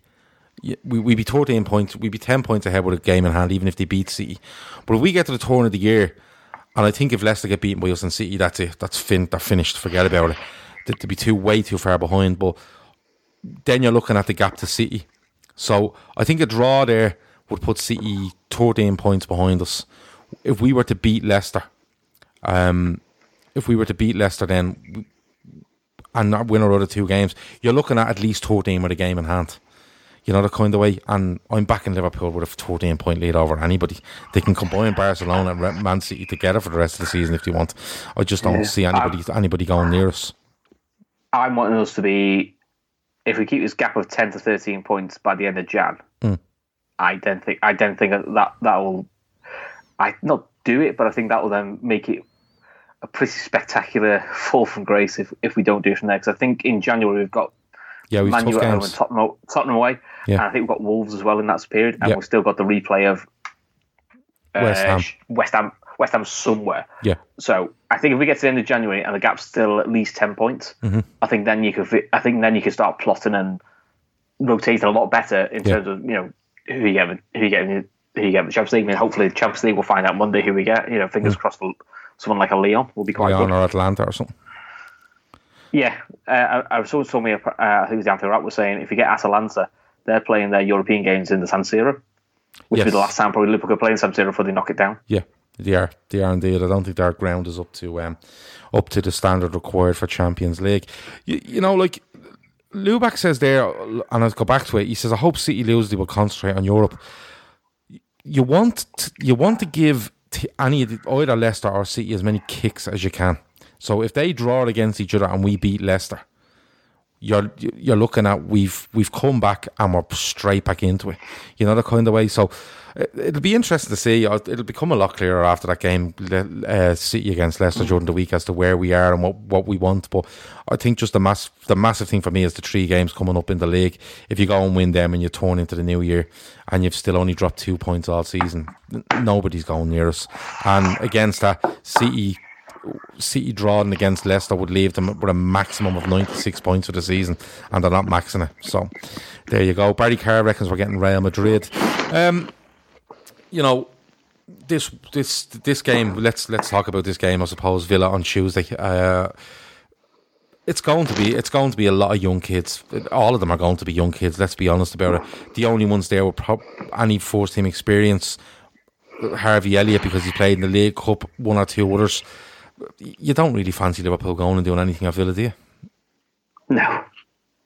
we we be 13 points, we'd be 10 points ahead with a game in hand, even if they beat City. But if we get to the turn of the year, and I think if Leicester get beaten by us and City, that's it. That's fin- they're finished. Forget about it. They- They'd be too way too far behind. But then you're looking at the gap to City. So I think a draw there would put City 13 points behind us. If we were to beat Leicester, um, if we were to beat Leicester, then and not win our other two games, you're looking at at least 14 with a game in hand. You know, the kind of way. And I'm back in Liverpool with a 14 point lead over anybody. They can combine Barcelona and Man City together for the rest of the season if they want. I just don't see anybody anybody going near us. I'm wanting us to be, if we keep this gap of 10 to 13 points by the end of Jan, Mm. I don't think I don't think that that will, I not do it, but I think that will then make it a pretty spectacular [LAUGHS] fall from grace if, if we don't do it from there. Because I think in January we've got Yeah, we've Man U at home and. Tottenham, Tottenham away. Yeah. And I think we've got Wolves as well in that period. And we've still got the replay of uh, West Ham. West Ham. West Ham somewhere. Yeah, So I think if we get to the end of January and the gap's still at least ten points, Mm-hmm. I think then you could. I think then you can start plotting and rotating a lot better in Yeah. terms of you know who you get, who you get, who you get in the Champions League. I mean, hopefully the Champions League will find out Monday who we get. You know, fingers crossed. Someone like a Lyon will be quite Lyon good. or Atalanta or something. Yeah, uh, I, I someone told me. Uh, I think it was Anthony Rapp was saying if you get Atalanta, they're playing their European games in the San Siro, which will be the last time probably Liverpool could play in San Siro before they knock it down. Yeah, they are. They are indeed. I don't think their ground is up to um, up to the standard required for Champions League. You, you know, like Luback says there, and I'll go back to it. He says, "I hope City lose. They will concentrate on Europe." You want to, you want to give t- any the, either Leicester or City as many kicks as you can. So if they draw against each other and we beat Leicester, you're you're looking at we've we've come back and we're straight back into it. You know the kind of way. So it, it'll be interesting to see. Uh, It'll become a lot clearer after that game, uh, City against Leicester during the week as to where we are and what, what we want. But I think just the mass the massive thing for me is the three games coming up in the league. If you go and win them and you turn into the new year and you've still only dropped two points all season, nobody's going near us. And against that, City City drawing against Leicester would leave them with a maximum of 96 points for the season, and they're not maxing it. So there you go. Barry Carr reckons we're getting Real Madrid. Um, you know, this this this game. Let's let's talk about this game. I suppose Villa on Tuesday. Uh, it's going to be it's going to be a lot of young kids. All of them are going to be young kids. Let's be honest about it. The only ones there with prob- any first team experience, Harvey Elliott because he played in the League Cup, one or two others. You don't really fancy Liverpool going and doing anything at Villa, do you? No,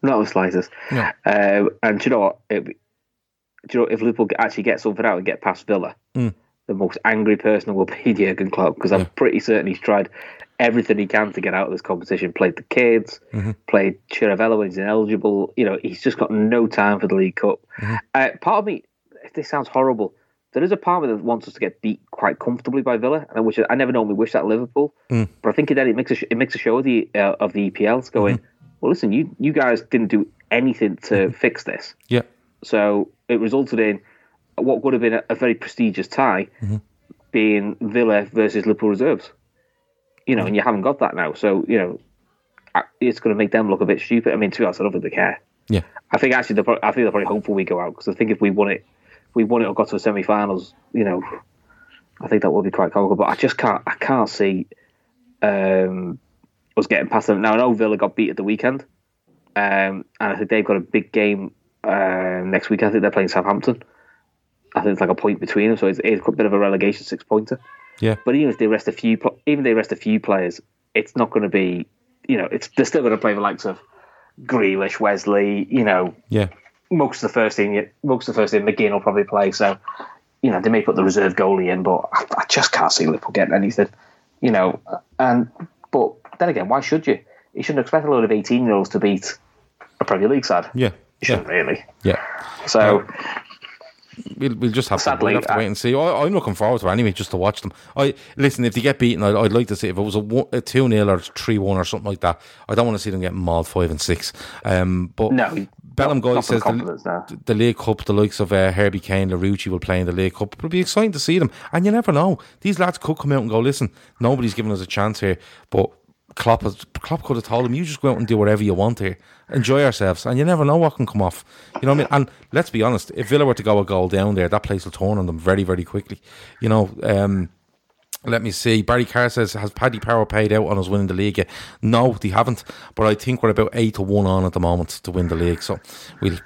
not the slightest. No. Um, and do you know what? It, do you know if Liverpool actually get something out and get past Villa, Mm. the most angry person will be [LAUGHS] Jurgen Klopp because I'm Yeah. pretty certain he's tried everything he can to get out of this competition. Played the kids, Mm-hmm. played Chirivella when he's ineligible. You know, he's just got no time for the League Cup. Mm-hmm. Uh, part of me, this sounds horrible, there is a part of me that wants us to get beat quite comfortably by Villa, and I wish I never normally wish that Liverpool, Mm. but I think then it makes a sh- it makes a show of the uh, of the EFL. It's going, Mm-hmm. well, listen, you you guys didn't do anything to fix this, Yeah. so it resulted in what would have been a, a very prestigious tie, Mm-hmm. being Villa versus Liverpool reserves. You know, and you haven't got that now. So you know, it's going to make them look a bit stupid. I mean, to be honest, I don't think they care. Yeah. I think actually, they're, I think they're probably hopeful we go out because I think if we won it, we won it or got to the semi-finals, you know, I think that will be quite comical. But I just can't, I can't see um, us getting past them. Now I know Villa got beat at the weekend, um, and I think they've got a big game uh, next week. I think they're playing Southampton. I think it's like a point between them, so it's, it's a bit of a relegation six pointer. Yeah. But even if they rest a few, even if they rest a few players, it's not going to be, you know, it's they're still going to play the likes of Grealish, Wesley, you know, Yeah. Most of the first team, most of the first team, McGinn will probably play. So, you know, they may put the reserve goalie in, but I, I just can't see Liverpool getting anything. You know, and but then again, why should you? You shouldn't expect a load of eighteen-year-olds to beat a Premier League side. Yeah. You shouldn't really. Yeah. So, We'll, we'll just have to, we'll have to wait and see. I, I'm looking forward to it anyway, just to watch them. I listen if they get beaten, I'd, I'd like to see if it was a, one- a two 0 or three one or something like that. I don't want to see them get mauled five and six. Um, but No, Bellum guy not for the says the, the League Cup, the likes of uh, Herbie Kane, Larouci will play in the League Cup. It'll be exciting to see them, and you never know. These lads could come out and go, listen, nobody's giving us a chance here, but. Klopp, has, Klopp could have told him, you just go out and do whatever you want here. Enjoy yourselves. And you never know what can come off. You know what I mean? And let's be honest, if Villa were to go a goal down there, that place will turn on them very, very quickly. You know, um, let me see. Barry Carr says, has Paddy Power paid out on us winning the league yet? No, they haven't. But I think we're about eight to one on at the moment to win the league. So we'll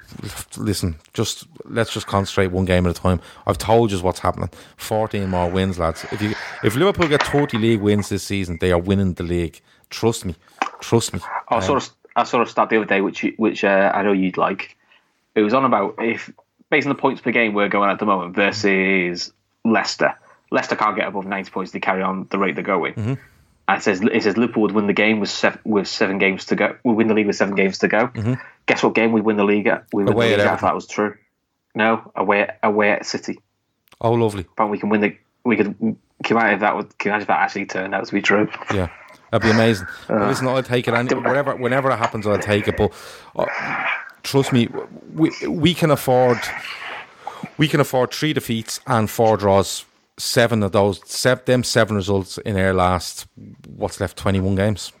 listen. Just let's just concentrate one game at a time. I've told you what's happening. Fourteen more wins, lads. If you if Liverpool get thirty league wins this season, they are winning the league. Trust me. Trust me. I saw a, I saw a stat the other day, which which uh, I know you'd like. It was on about if based on the points per game we're going at the moment versus Leicester. Leicester can't get above ninety points. They carry on the rate they're going. Mm-hmm. And it says it says Liverpool would win the game with seven with seven games to go. We win the league with seven games to go. Guess what game we win the league at? We win Mm-hmm. Away the league at, if that was true. No, away at, away at City. Oh, lovely. But we can win the. We could. Can you imagine if that would? Imagine if that actually turned out to be true? Yeah, that'd be amazing. Well, [LAUGHS] Listen, I'll take it. Any, whenever, whenever it happens, I'll take it. But uh, trust me, we we can afford we can afford three defeats and four draws. Seven of those, seven, them seven results in our last what's left twenty one games.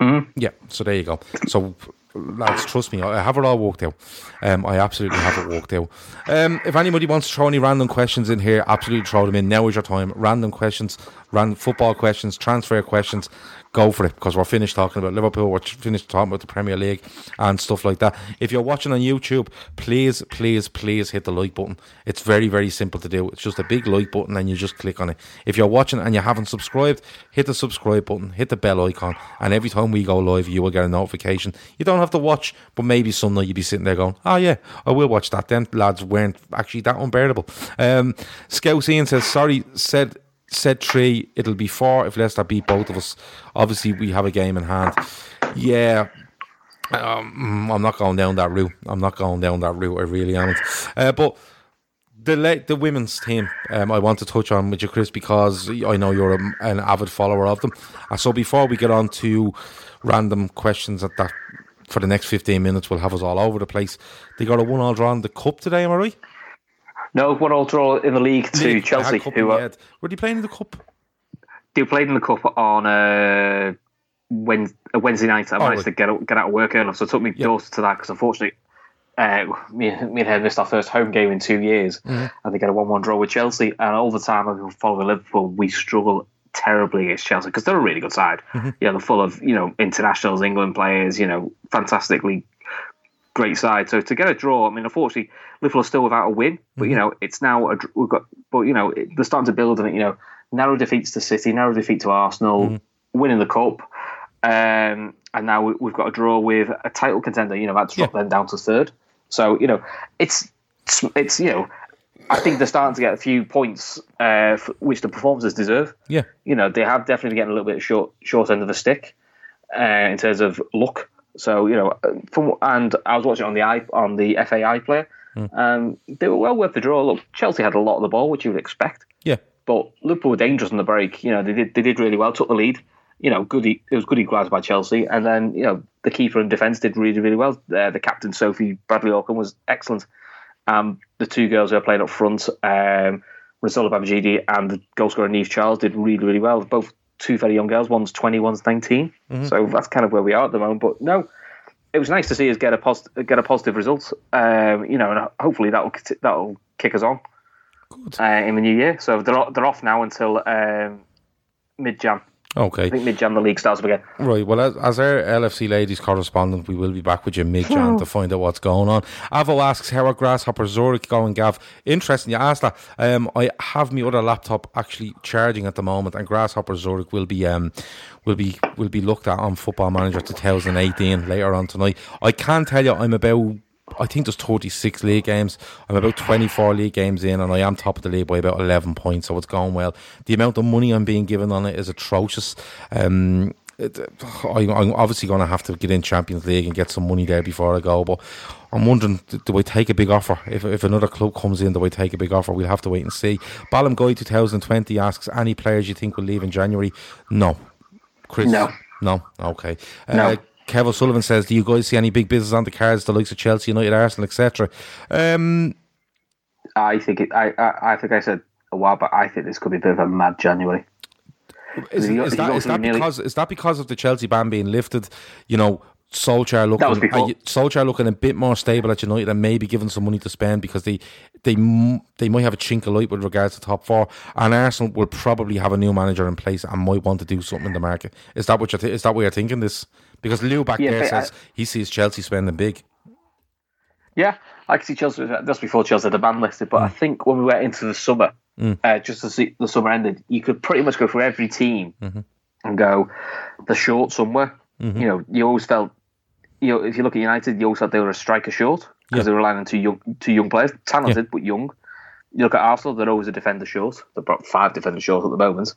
Mm-hmm. Yeah, so there you go. So lads, trust me, I have it all worked out. Um, I absolutely have it worked out. Um, if anybody wants to throw any random questions in here, absolutely throw them in. Now is your time. Random questions, random football questions, transfer questions. Go for it because we're finished talking about Liverpool. We're finished talking about the Premier League and stuff like that. If you're watching on YouTube, please, please, please hit the like button. It's very, very simple to do. It's just a big like button and you just click on it. If you're watching and you haven't subscribed, hit the subscribe button, hit the bell icon, and every time we go live, you will get a notification. You don't have to watch, but maybe some night you'll be sitting there going, "Oh yeah, I will watch that." Then lads weren't actually that unbearable. Um, Scout Ian says, "Sorry, said." Said three, it'll be four if Leicester beat both of us. Obviously, we have a game in hand. Yeah, um, I'm not going down that route. I'm not going down that route. I really am. Uh, but the le- the women's team, um, I want to touch on with you, Chris, because I know you're a, an avid follower of them. Uh, so before we get on to random questions at that for the next 15 minutes, we'll have us all over the place. They got a one all draw in the cup today, am I right? No, one all draw in the league to League. Chelsea, who are. Were they playing in the cup? they played in the cup on uh, Wednesday, Wednesday night. I Oh, managed right. to get out, get out of work early, so it took me Yeah. daughter to that because unfortunately, uh, me, me and her missed our first home game in two years, Mm-hmm. and they get a one-one draw with Chelsea. And all the time I've been following Liverpool, we struggle terribly against Chelsea because they're a really good side. Mm-hmm. Yeah, they're full of you know internationals, England players, you know, fantastically great side. So to get a draw, I mean, unfortunately, Liverpool are still without a win. But you know, it's now a, we've got. But you know, it, they're starting to build on it. You know, narrow defeats to City, narrow defeat to Arsenal, winning the cup, um, and now we- we've got a draw with a title contender. You know, that's dropped them down to third. So you know, it's it's, you know. I think they're starting to get a few points, uh, which the performances deserve. Yeah. You know, they have definitely been getting a little bit short, short end of the stick uh, in terms of luck. So you know, uh, from and I was watching on the i on the FAI player. Um, they were well worth the draw. Look, Chelsea had a lot of the ball, which you would expect, Yeah. but Liverpool were dangerous on the break. You know, they did they did really well, took the lead. You know, it was good equalised by Chelsea, and then you know the keeper and defence did really really well. Uh, the captain Sophie Bradley-Auckland was excellent. Um, the two girls who are playing up front, um, Rinsola Babajide and the goal scorer Niamh Charles, did really, really well. Both two very young girls. One's 20, one's 19. So that's kind of where we are at the moment. But no, it was nice to see us get a get a positive result. Um, you know, and hopefully that'll that'll kick us on uh, in the new year. So they're they're off now until um, mid Jan. I Okay. think mid Jan the league starts again. Right. Well, as, as our LFC ladies correspondent, we will be back with you mid Jan to find out what's going on. Avo asks, how are Grasshopper Zurich going, Gav? Interesting you asked that. Um, I have my other laptop actually charging at the moment, and Grasshopper Zurich will be um, will be will be looked at on Football Manager 2018 later on tonight. I can tell you, I'm about. I think there's 36 league games. I'm about 24 league games in, and I am top of the league by about 11 points, so it's going well. The amount of money I'm being given on it is atrocious. Um, it, I, I'm obviously going to have to get in Champions League and get some money there before I go, but I'm wondering, do, I take a big offer? If, if another club comes in, do I take a big offer? We'll have to wait and see. Ballum Guy 2020 asks, any players you think will leave in January? No. Chris? No. No? Okay. No. Uh, Kev O'Sullivan says, "Do you guys see any big business on the cards, the likes of Chelsea, United, Arsenal, etc.?" Um, I think it, I, I I think I said a while, but I think this could be a bit of a mad January. is, You is you that is that nearly- because is that because of the Chelsea ban being lifted? You know, Solskjaer looking Solskjaer looking a bit more stable at United and maybe giving some money to spend because they they they might have a chink of light with regards to top four, and Arsenal will probably have a new manager in place and might want to do something in the market. Is that what you th- is that what you're thinking? This because Lou back Yeah, there I- says uh, he sees Chelsea spending big. Yeah, I can see Chelsea. Uh, that's before Chelsea had the ban listed, but I mm. think when we went into the summer, mm. uh, just as the, the summer ended, you could pretty much go for every team mm-hmm. and go, they're short somewhere. Mm-hmm. You know, you always felt, you know, if you look at United, you always felt they were a striker short because they were relying on two young, two young players, talented but young. You look at Arsenal, they're always a defender short. They've got five defenders short at the moment.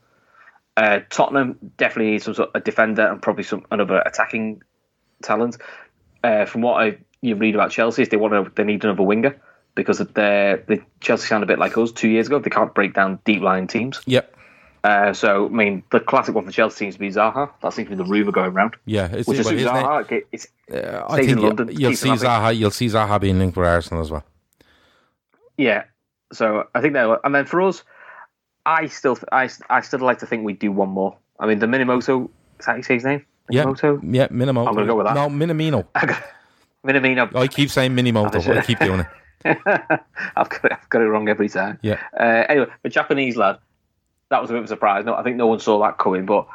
Uh, Tottenham definitely needs some sort of a defender and probably some another attacking talent. Uh, from what I you read about Chelsea, is they want to, they need another winger because their the Chelsea sound a bit like us two years ago. They can't break down deep line teams. Yep. Uh, so I mean, the classic one for Chelsea seems to be Zaha. That seems to be the rumor going around. Yeah, it's, Which is well, Zaha. okay, It's, Uh, I think in London. you'll see. Zaha. You'll see Zaha being linked with Arsenal as well. Yeah. So I think that, and then for us, I still, I, I still like to think we do one more. I mean, the Minimoto. Is that how you say his name? Yeah, Minimoto. yeah, Minimoto. I'm gonna go with that. No, Minamino. [LAUGHS] Minamino. I keep saying Minimoto. but I keep doing it. [LAUGHS] I've got it, I've got it wrong every time. Yeah. Uh, anyway, the Japanese lad, that was a bit of a surprise. No, I think no one saw that coming, but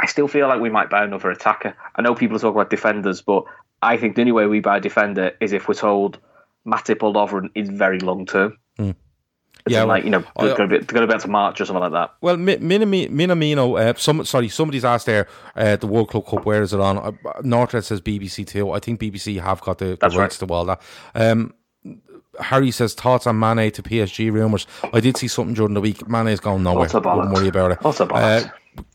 I still feel like we might buy another attacker. I know people talk about defenders, but I think the only way we buy a defender is if we're told Matip or Lovren is very long term. Yeah, like you know, going to be going to march or something like that. Well, Mi- Minami- Minamino, uh, some, sorry, somebody's asked there, uh, the World Club Cup, where is it on? Uh, Northred says BBC too. I think BBC have got the, the rights to all that. Um, Harry says thoughts on Mane to PSG rumours. I did see something during the week. Mane's going nowhere. What's a bollocks? Wouldn't worry about it. What's? Uh,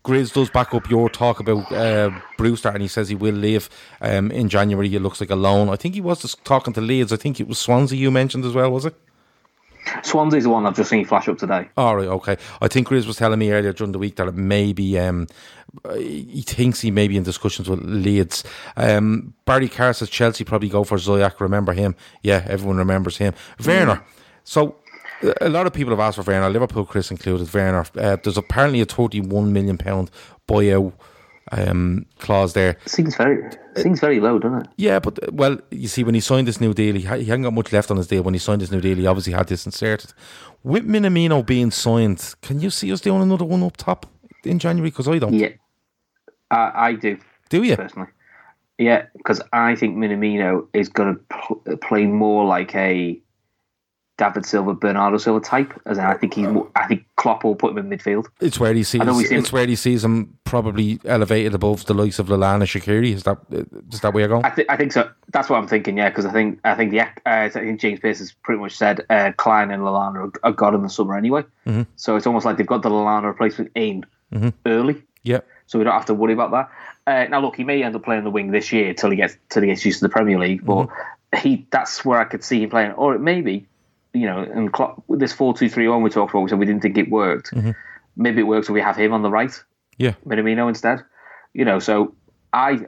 Grizz does back up your talk about uh, Brewster, and he says he will leave um, in January. It looks like a loan. I think he was just talking to Leeds. I think it was Swansea you mentioned as well, was it? Swansea's the one I've just seen flash up today. All right, okay. I think Grizz was telling me earlier during the week that it maybe um, uh, he thinks he may be in discussions with Leeds. Um, Barry Carr says Chelsea probably go for Zoyak. Remember him? Yeah, everyone remembers him. Werner. So uh, a lot of people have asked for Werner. Liverpool, Chris included. Werner. Uh, there's apparently a 31 million pound buyout um, clause there. Seems very seems very low, doesn't it? Yeah, but uh, well, you see, when he signed this new deal, he, ha- he hadn't got much left on his deal. When he signed this new deal, he obviously had this inserted. With Minamino being signed, can you see us doing another one up top in January? Because I don't. Yeah, I, I do. Do you? personally. Yeah, because I think Minamino is going to pl- play more like a David Silva, Bernardo Silva type. As I think he's. I think Klopp will put him in midfield. It's where he sees. I know we see him- It's where he sees him probably elevated above the likes of Lallana Shaqiri. Is that is that where you're going? I, th- I think so. That's what I'm thinking. Yeah, because I think I think the uh, I think James Pearce has pretty much said uh, Clyne and Lallana are, are gone in the summer anyway. Mm-hmm. So it's almost like they've got the Lallana replacement in early. yeah. so we don't have to worry about that. Uh, now, look, he may end up playing the wing this year till he gets till he gets used to the Premier League, but Mm-hmm. he that's where I could see him playing. Or it maybe, you know, and Klopp, with this four two three one we talked about, we said we didn't think it worked. Mm-hmm. Maybe it works if we have him on the right, Yeah. Minamino instead. You know, so I,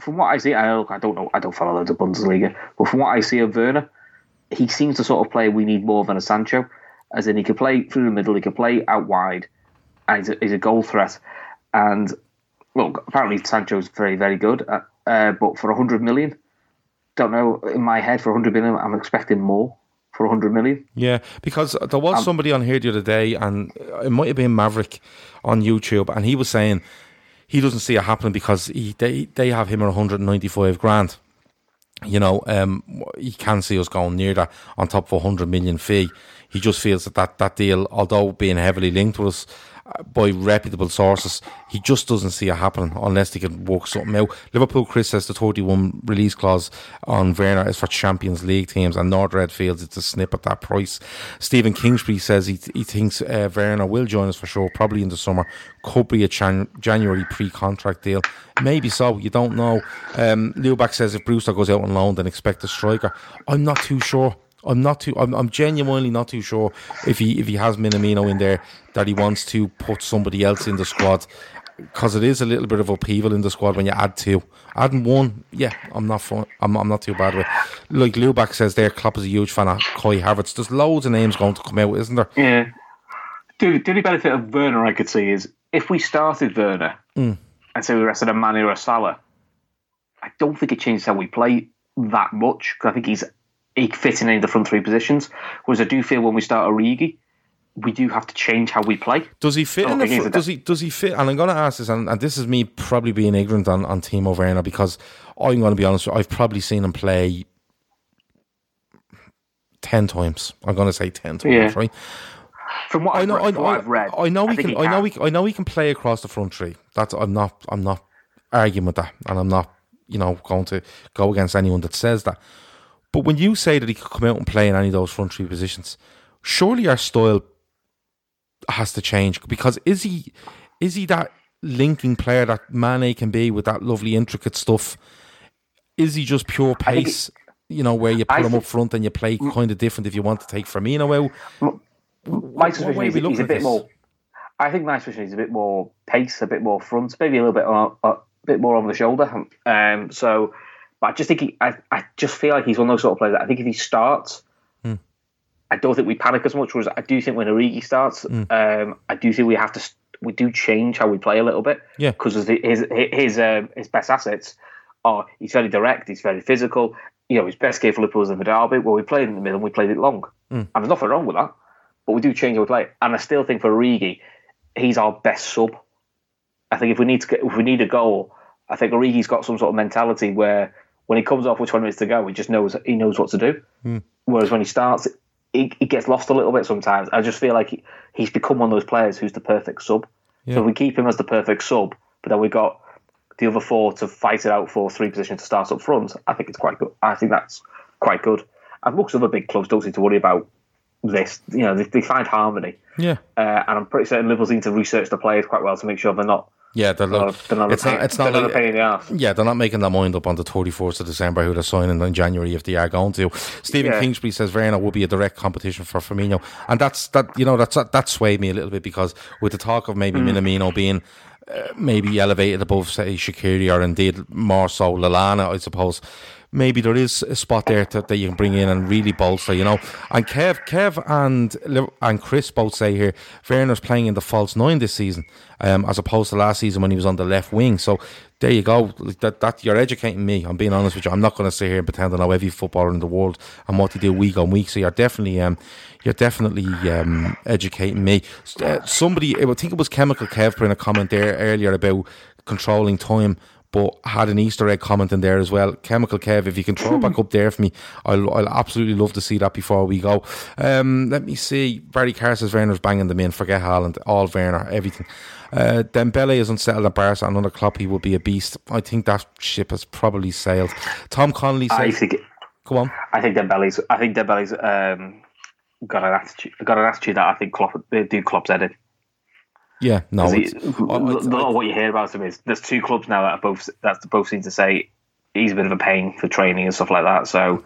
from what I see, I look, I don't know, I don't follow of Bundesliga, but from what I see of Werner, he seems to sort of play we need more than a Sancho, as in he can play through the middle, he can play out wide, and he's a, he's a goal threat. And well, apparently Sancho's very very good, uh, uh, but for 100 million, don't know in my head for 100 million, I'm expecting more for 100 million. Yeah, because there was um, somebody on here the other day, and it might have been Maverick on YouTube, and he was saying he doesn't see it happening because he, they they have him at 195 grand. You know, um, he can see us going near that on top of a 100 million fee. He just feels that, that that deal, although being heavily linked with us, by reputable sources. He just doesn't see it happening unless they can work something out. Liverpool, Chris says the 31 release clause on Werner is for Champions League teams, and Nordred feels it's a snip at that price. Stephen Kingsbury says he, he thinks uh, Werner will join us for sure, probably in the summer. Could be a Jan- January pre contract deal. Maybe so, you don't know. Um, Luback says if Brewster goes out on loan, then expect a striker. I'm not too sure. I'm not too. I'm, I'm genuinely not too sure if he if he has Minamino in there that he wants to put somebody else in the squad because it is a little bit of upheaval in the squad when you add two. Adding one, yeah, I'm not fun. I'm, I'm not too bad with. It. Like Luback says, there, Klopp is a huge fan of Kai Havertz. There's loads of names going to come out, isn't there? Yeah. The, the only benefit of Werner I could see is if we started Werner mm. and say we rested a Mane or a Salah, I don't think it changes how we play that much because I think he's he can fit in any of the front three positions. Whereas I do feel when we start Origi, we do have to change how we play. Does he fit oh, in the fr- does he does he fit? And I'm going to ask this, and, and, this is me probably being ignorant on on Timo Werner because I'm going to be honest. I've probably seen him play ten times. I'm going to say ten times, yeah. right? From what I know, read, I, I, I've read, I know he can, he can. I know he, I know he can play across the front three. That's I'm not, I'm not arguing with that, and I'm not, you know, going to go against anyone that says that. But when you say that he could come out and play in any of those front three positions, surely our style has to change because is he is he that linking player that Mane can be with that lovely intricate stuff? Is he just pure pace? you know, where you put I him up front and you play kind of different if you want to take Firmino out. My suspicion is he's a bit this? more. I think my suspicion is a bit more pace, a bit more front, maybe a little bit on, a bit more over the shoulder. Um, so but I just think he, I, I just feel like he's one of those sort of players that I think if he starts, mm. I don't think we panic as much. Whereas I do think when Origi starts, mm. um, I do think we have to we do change how we play a little bit. Yeah, because his his his, um, his best assets are he's very direct, he's very physical. You know, his best game for Liverpool was in the derby where we played in the middle and we played it long, mm. and there's nothing wrong with that. But we do change how we play, and I still think for Origi, he's our best sub. I think if we need to get, if we need a goal, I think Origi's got some sort of mentality where when he comes off with 20 minutes to go, he just knows he knows what to do. Mm. Whereas when he starts, he, he, gets lost a little bit sometimes. I just feel like he, he's become one of those players who's the perfect sub. Yeah. So we keep him as the perfect sub, but then we've got the other four to fight it out for three positions to start up front. I think it's quite good. I think that's quite good. And most other big clubs don't seem to worry about this. You know, they, they find harmony. Yeah. Uh, and I'm pretty certain Liverpool need to research the players quite well to make sure they're not yeah, they're, not, they're not it's not. It's not like, Yeah, they're not making their mind up on the thirty fourth of December who they're signing in January if they are going to. Stephen yeah. Kingsbury says Werner will be a direct competition for Firmino, and that's that. You know, that's that swayed me a little bit because with the talk of maybe mm. Minamino being uh, maybe elevated above say Shaqiri or indeed more so Lallana, I suppose maybe there is a spot there to, that you can bring in and really bolster, you know. And Kev, Kev and and Chris both say here, Werner's playing in the false nine this season, um, as opposed to last season when he was on the left wing. So there you go. That that you're educating me. I'm being honest with you. I'm not going to sit here and pretend I know every footballer in the world and what they do week on week. So you're definitely um, you're definitely um, educating me. Uh, somebody, I think it was Chemical Kev put in a comment there earlier about controlling time but had an Easter egg comment in there as well. Chemical Kev, if you can throw it back up there for me, I'll, I'll absolutely love to see that before we go. Um, let me see. Barry Carr says Werner's banging them in. Forget Haaland, all Werner, everything. Uh, Dembele is unsettled at Barca, and under Klopp he will be a beast. I think that ship has probably sailed. Tom Connolly says, I think, "Go on." I think Dembele's. I think Dembele's um, got an attitude. Got an attitude that I think Klopp do Klopp's headed. Yeah, no. He, I, I, what you hear about him is there's two clubs now that both that both seem to say he's a bit of a pain for training and stuff like that. So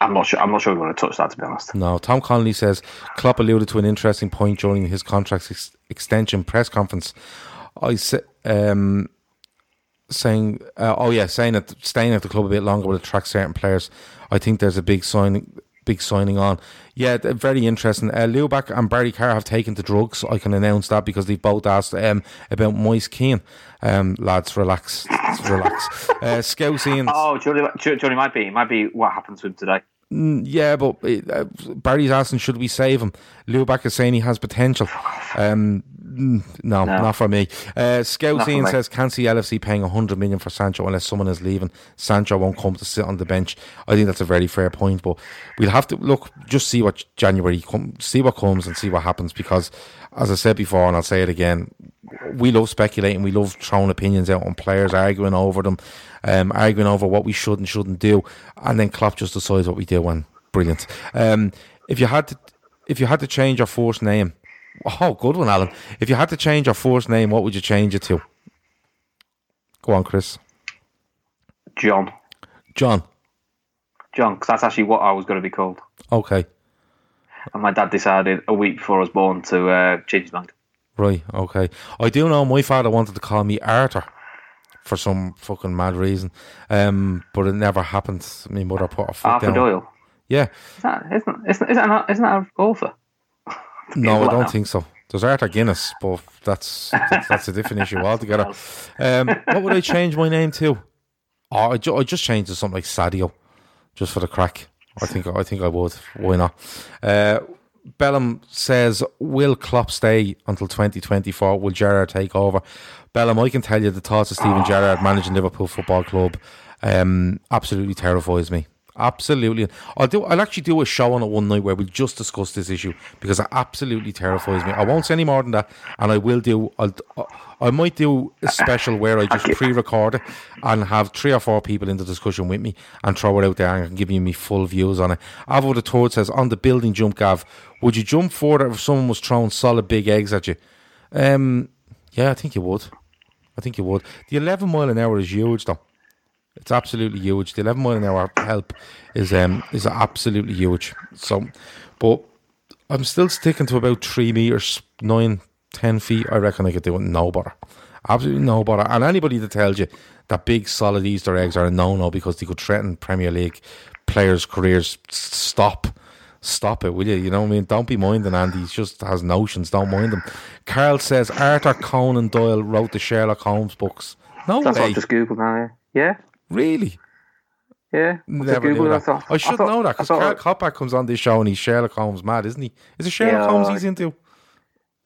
I'm not sure. I'm not sure we want to touch that to be honest. No, Tom Connolly says Klopp alluded to an interesting point during his contract ex- extension press conference. I said, um, saying, uh, oh yeah, saying that staying at the club a bit longer will attract certain players. I think there's a big sign big signing on. Yeah, very interesting. Uh, Luback and Barry Carr have taken to drugs. I can announce that because they've both asked um, about Moise Kean. Um, lads, relax, relax. [LAUGHS] Uh. Oh, Johnny, Johnny might be. Might be what happened to him today. Yeah, but uh, Barry's asking, should we save him? Luback is saying he has potential. Um, no, No. not for me. Uh, Scout Ian says, can't see LFC paying 100 million for Sancho unless someone is leaving. Sancho won't come to sit on the bench. I think that's a very fair point, but we'll have to look, just see what January, come, see what comes and see what happens because, as I said before, and I'll say it again, we love speculating, we love throwing opinions out on players, arguing over them, um, arguing over what we should and shouldn't do, and then Klopp just decides what we do. And brilliant. Um, if you had to, if you had to change your first name, oh, good one, Alan. If you had to change your first name, what would you change it to? Go on, Chris. John. John. John, because that's actually what I was going to be called. Okay. And my dad decided a week before I was born to uh, change his mind. Right. Okay. I do know my father wanted to call me Arthur for some fucking mad reason, um, but it never happened. My mother put a foot Arthur down. Doyle. Yeah. Is that, isn't, isn't, isn't, that, isn't that an author? No, I don't that. think so. There's Arthur Guinness, but that's that's, that's a different issue altogether. [LAUGHS] Um, what would I change my name to? Oh, I, ju- I just changed to something like Sadio, just for the crack. I think I think I would. Why not? Uh, Bellum says, "Will Klopp stay until 2024? Will Gerrard take over?" Bellum, I can tell you the thoughts of Steven Gerrard managing Liverpool Football Club um, absolutely terrifies me. Absolutely, I'll do. I'll actually do a show on it one night where we'll just discuss this issue because it absolutely terrifies me. I won't say any more than that, and I will do. I'll, I might do a special where I just pre-record it and have three or four people in the discussion with me and throw it out there and give you me full views on it. Avo the Toad says on the building jump, Gav, would you jump further if someone was throwing solid big eggs at you? Um, yeah, I think you would. I think you would. The 11 mile an hour is huge, though. It's absolutely huge. The 11 mile an hour help is um is absolutely huge. So, but I'm still sticking to about three meters, nine, ten feet. I reckon I could do it no bother. Absolutely no bother. And anybody that tells you that big solid Easter eggs are a no no because they could threaten Premier League players' careers, stop. Stop it, will you? You know what I mean? Don't be minding Andy. He just has notions. Don't mind him. Carl says Arthur Conan Doyle wrote the Sherlock Holmes books. No That's what way. I just googled now. Yeah. Really? Yeah. I just Never knew that. thought- I should thought- know that because Karl Coppack comes on this show and he's Sherlock Holmes mad, isn't he? Is it Sherlock Yeah, Holmes he's into?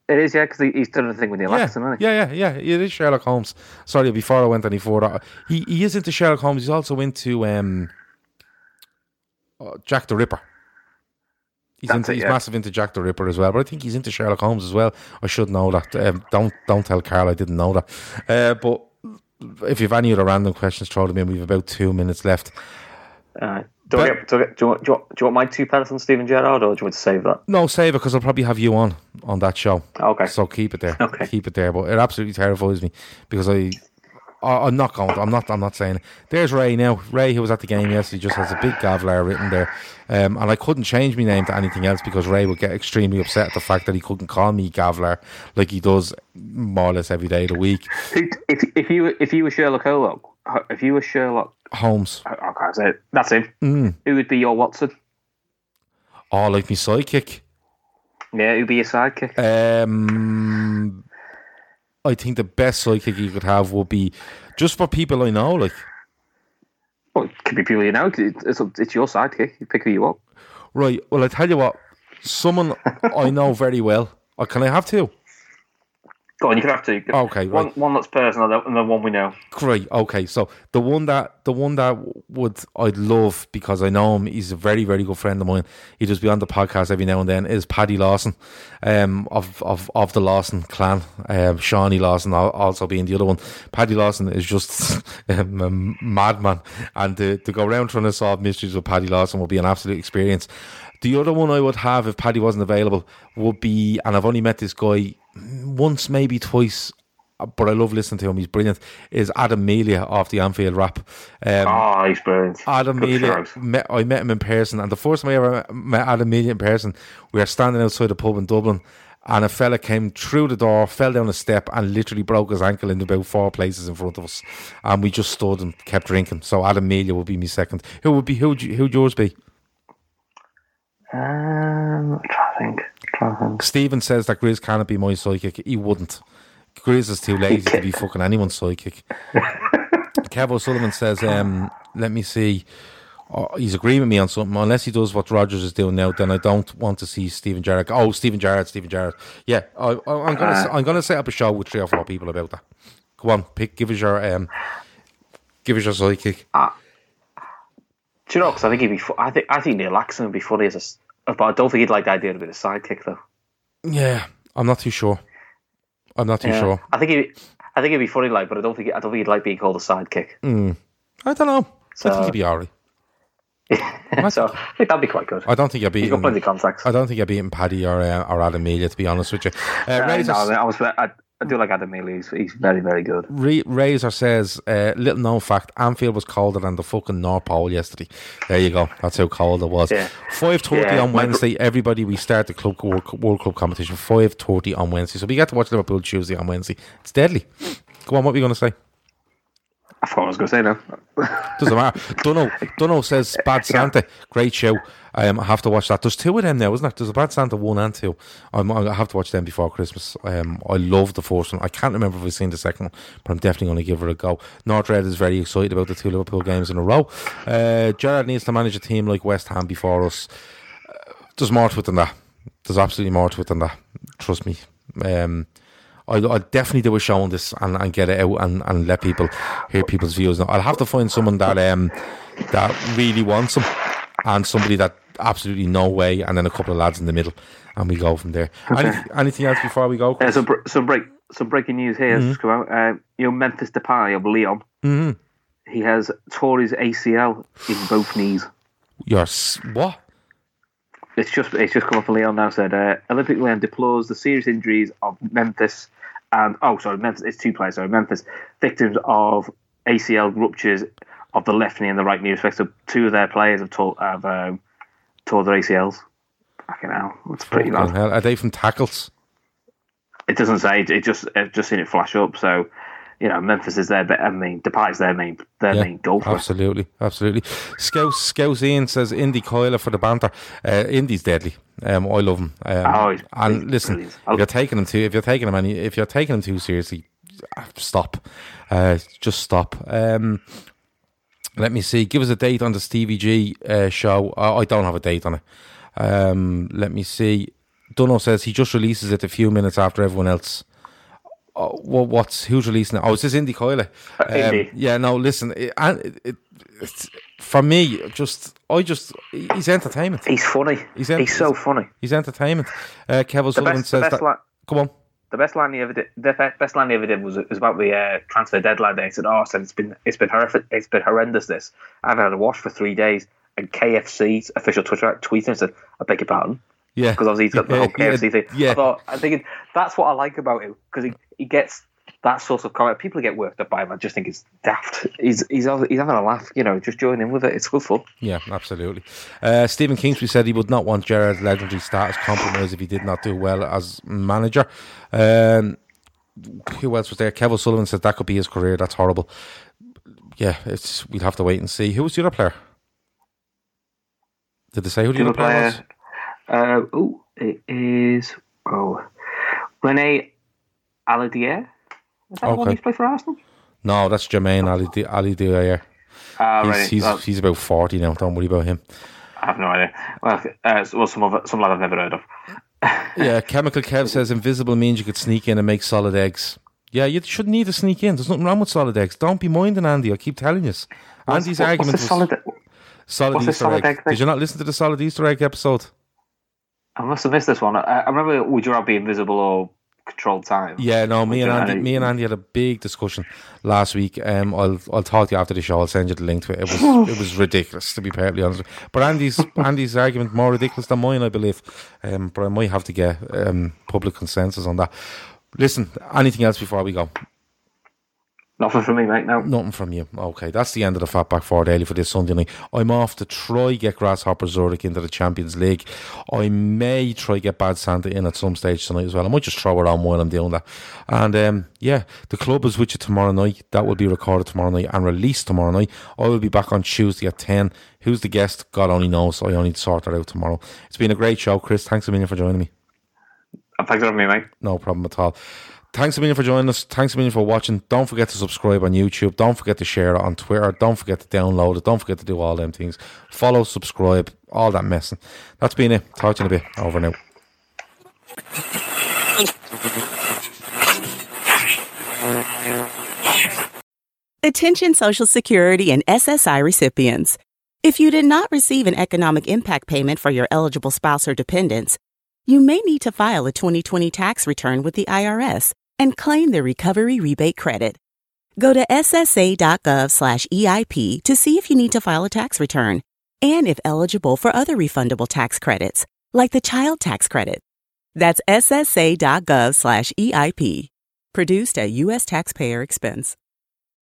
It is, yeah, because he's done a thing with Neil Yeah, Atkinson, he? yeah, yeah, yeah. It is Sherlock Holmes. Sorry, before I went any further, he he is into Sherlock Holmes. He's also into um, uh, Jack the Ripper. He's into, it, he's yeah. massive into Jack the Ripper as well, but I think he's into Sherlock Holmes as well. I should know that. Um, don't don't tell Carl I didn't know that. Uh, but if you've any other random questions, throw them in. We've about two minutes left. Uh, do, I get, do, get, do, you want, do, you want, do you want my two pence on Steven Gerrard, or do you want to save that? No, save it because I'll probably have you on on that show. Okay. So keep it there. [LAUGHS] Okay. Keep it there. But it absolutely terrifies me because I, I I'm not going. I'm not. I'm not saying. It. There's Ray now. Ray, who was at the game yesterday, just has a big Gavlar written there, um, and I couldn't change my name to anything else because Ray would get extremely upset at the fact that he couldn't call me Gavlar like he does more or less every day of the week. If, if you were- if you were Sherlock Holmes, if you were Sherlock, Holmes. I I can't say it. That's him. Mm. Who would be your Watson? Oh, like me sidekick. Yeah, who'd be your sidekick? Um, I think the best sidekick you could have would be just for people I know, like. Well, it could be people you know. It's, it's, it's your sidekick. You pick who you want. Right. Well, I tell you what, someone [LAUGHS] I know very well. Oh, can I have two? Go on, you can have two. Okay, One, right. one that's personal, and then one we know. Great. Okay. So the one that the one that would I'd love because I know him. He's a very very good friend of mine. He does be on the podcast every now and then. Is Paddy Lawson, um, of of of the Lawson clan. Um, Shawnee Lawson also being the other one. Paddy Lawson is just um, [LAUGHS] a madman, and to, to go around trying to solve mysteries with Paddy Lawson will be an absolute experience. The other one I would have if Paddy wasn't available would be, and I've only met this guy once, maybe twice, but I love listening to him. He's brilliant. Is Adam Melia off the Anfield Wrap? Um, Oh, he's brilliant. Adam Good Melia, met, I met him in person, and the first time I ever met Adam Melia in person, we were standing outside a pub in Dublin, and a fella came through the door, fell down a step, and literally broke his ankle in about four places in front of us, and we just stood and kept drinking. So Adam Melia would be my second. Who would be? Who'd, who'd yours be? Um, I'm trying to think. I'm trying to think. Stephen says that Grizz cannot be my psychic. He wouldn't. Grizz is too lazy to be [LAUGHS] fucking anyone's psychic. [LAUGHS] Kev O'Sullivan says, um, let me see. Oh, he's agreeing with me on something. Unless he does what Rodgers is doing now, then I don't want to see Steven Gerrard. Oh, Steven Gerrard, Steven Gerrard. Yeah, I, I, I'm gonna Uh. I'm gonna set up a show with three or four people about that. Go on, pick. Give us your um, give us your psychic. Do you know? Because I think he'd be. Fu- I think I think Neil Axon would be funny as But I don't think he'd like the idea of being a sidekick though. Yeah, I'm not too sure. I'm not too Yeah. sure. I think he. I think it'd be funny, like, but I don't think I don't think he'd like being called a sidekick. I don't know. I So- think he'd be alright. [LAUGHS] so I think that'd be quite good. I don't think I'd be. He's got plenty of contacts. I don't think I'd be beating Paddy or uh, or Adam Melia, to be honest with you. Uh, Uh, no, I, I was. I, I do like Adam Mealy. He's, he's very very good. Re- Razor says, uh, little known fact, Anfield was colder than the fucking North Pole yesterday. There you go. That's how cold it was. Yeah. 5.30 Yeah, on Wednesday. Everybody, we start the club World, World Club competition. 5.30 on Wednesday. So we get to watch Liverpool Tuesday on Wednesday. It's deadly. Go on, what were you going to say? I what I was going to say now. [LAUGHS] Doesn't matter. Dunno, Dunno says Bad Santa. Great show. Um, I have to watch that. There's two of them now, isn't there? There's a Bad Santa one and two. I'm, I have to watch them before Christmas. Um, I love the first one. I can't remember if I've seen the second one, but I'm definitely going to give it a go. Nordred is very excited about the two Liverpool games in a row. Uh, Gerrard needs to manage a team like West Ham before us. Uh, there's more to it than that. There's absolutely more to it than that. Trust me. Um, I'll, I'll definitely do a show on this and, and get it out and, and let people hear people's views. Now, I'll have to find someone that um that really wants them and somebody that absolutely no way, and then a couple of lads in the middle, and we go from there. Any, anything else before we go? Uh, some some break some breaking news here has just come out. Uh, you know, Memphis Depay of Lyon. Mm-hmm. He has tore his ACL in both knees. You're what? It's just it's just come up from Lyon now. Said uh, Olympic Lyon deplores the serious injuries of Memphis and oh sorry Memphis it's two players sorry Memphis victims of ACL ruptures of the left knee and the right knee. Respectively, two of their players have tore have um, tore their ACLs. Fucking hell, it's pretty bad. hell. Are they from tackles? It doesn't say. It just I've just seen it flash up. So you know Memphis is their. I mean Depay's their main their main goal absolutely, absolutely. Scouse Scouse Ian says Indy Kaila for the banter. Uh, Indy's deadly. Um, I love him. Um, Oh, and listen, brilliant. if you're taking him too, if you're taking him any, if you're taking him too seriously, uh, stop. Uh, just stop. Um, let me see. Give us a date on the Stevie G uh, show. I, I don't have a date on it. Um, let me see. Dunno says he just releases it a few minutes after everyone else. Oh, what, what's who's releasing it? Oh, is this Indy Kaila? Um, Indy. yeah, no. Listen, it, it, it, it's, for me, just I just he's entertainment. He's funny. He's He's, so funny. He's entertainment. Uh, Kevin Sullivan says that. line, Come on. the best line he ever did. The best line he ever did was, was about the uh, transfer deadline day. He said, "Oh, I said it's been it's been horrific. It's been horrendous. This I haven't had a wash for three days." And KFC's official Twitter tweeted and said, "I beg your pardon." Yeah, because obviously he's got the whole KFC yeah, thing. Yeah, I thought I think that's what I like about him because he, he gets that sort of comment. People get worked up by him. I just think it's daft. He's he's having- he's having a laugh. You know, just join in with it. It's good fun. yeah, absolutely. Uh, Stephen Kingsley said he would not want Gerrard's legendary status compromised if he did not do well as manager. Um, who else was there? Kevin Sullivan said that could be his career. That's horrible. Yeah, it's we'd have to wait and see. Who was the other player? Did they say who the, The other other player was? Uh, oh, it is oh, Rene Aladier. Is that the one Okay. who's played for Arsenal? No, that's Jermaine Ali Di- Ali Dier. Ah, He's right. he's, Well, he's about forty now. Don't worry about him. I have no idea. Well, uh, well, some of it, some lad I've never heard of. [LAUGHS] Yeah, Chemical Kev says invisible means you could sneak in and make solid eggs. Yeah, you shouldn't need to sneak in. There's nothing wrong with solid eggs. Don't be minding Andy. I keep telling you. Andy's What's- argument what's was solid? solid Easter solid egg. egg? Did you not listen to the solid Easter egg episode? I must have missed this one. I, I remember would you rather be invisible or controlled time? Yeah, no. Me and Andy, me and Andy had a big discussion last week. Um, I'll I'll talk to you after the show. I'll send you the link to it. It was [LAUGHS] it was ridiculous to be perfectly honest. But Andy's [LAUGHS] Andy's argument more ridiculous than mine, I believe. Um, but I might have to get um public consensus on that. Listen, anything else before we go? Nothing from me, mate. No. Nothing from you. Okay, that's the end of the Fatback Four Daily for this Sunday night. I'm off to try get Grasshopper Zurich into the Champions League. I may try get Bad Santa in at some stage tonight as well. I might just throw it on while I'm doing that. And um, yeah, the club is with you tomorrow night. That will be recorded tomorrow night and released tomorrow night. I will be back on Tuesday at 10. Who's the guest? God only knows. I only sort that out tomorrow. It's been a great show, Chris. Thanks a million for joining me. Thanks for having me, mate. No problem at all. Thanks a million for joining us. Thanks a million for watching. Don't forget to subscribe on YouTube. Don't forget to share it on Twitter. Don't forget to download it. Don't forget to do all them things. Follow, subscribe, all that messing. That's been it. Talk to you in a bit. Over now. Attention Social Security and SSI recipients. If you did not receive an economic impact payment for your eligible spouse or dependents, you may need to file a 2020 tax return with the IRS and claim the recovery rebate credit. Go to ssa.gov/eip to see if you need to file a tax return and if eligible for other refundable tax credits, like the child tax credit. That's ssa.gov/eip. Produced at U.S. taxpayer expense.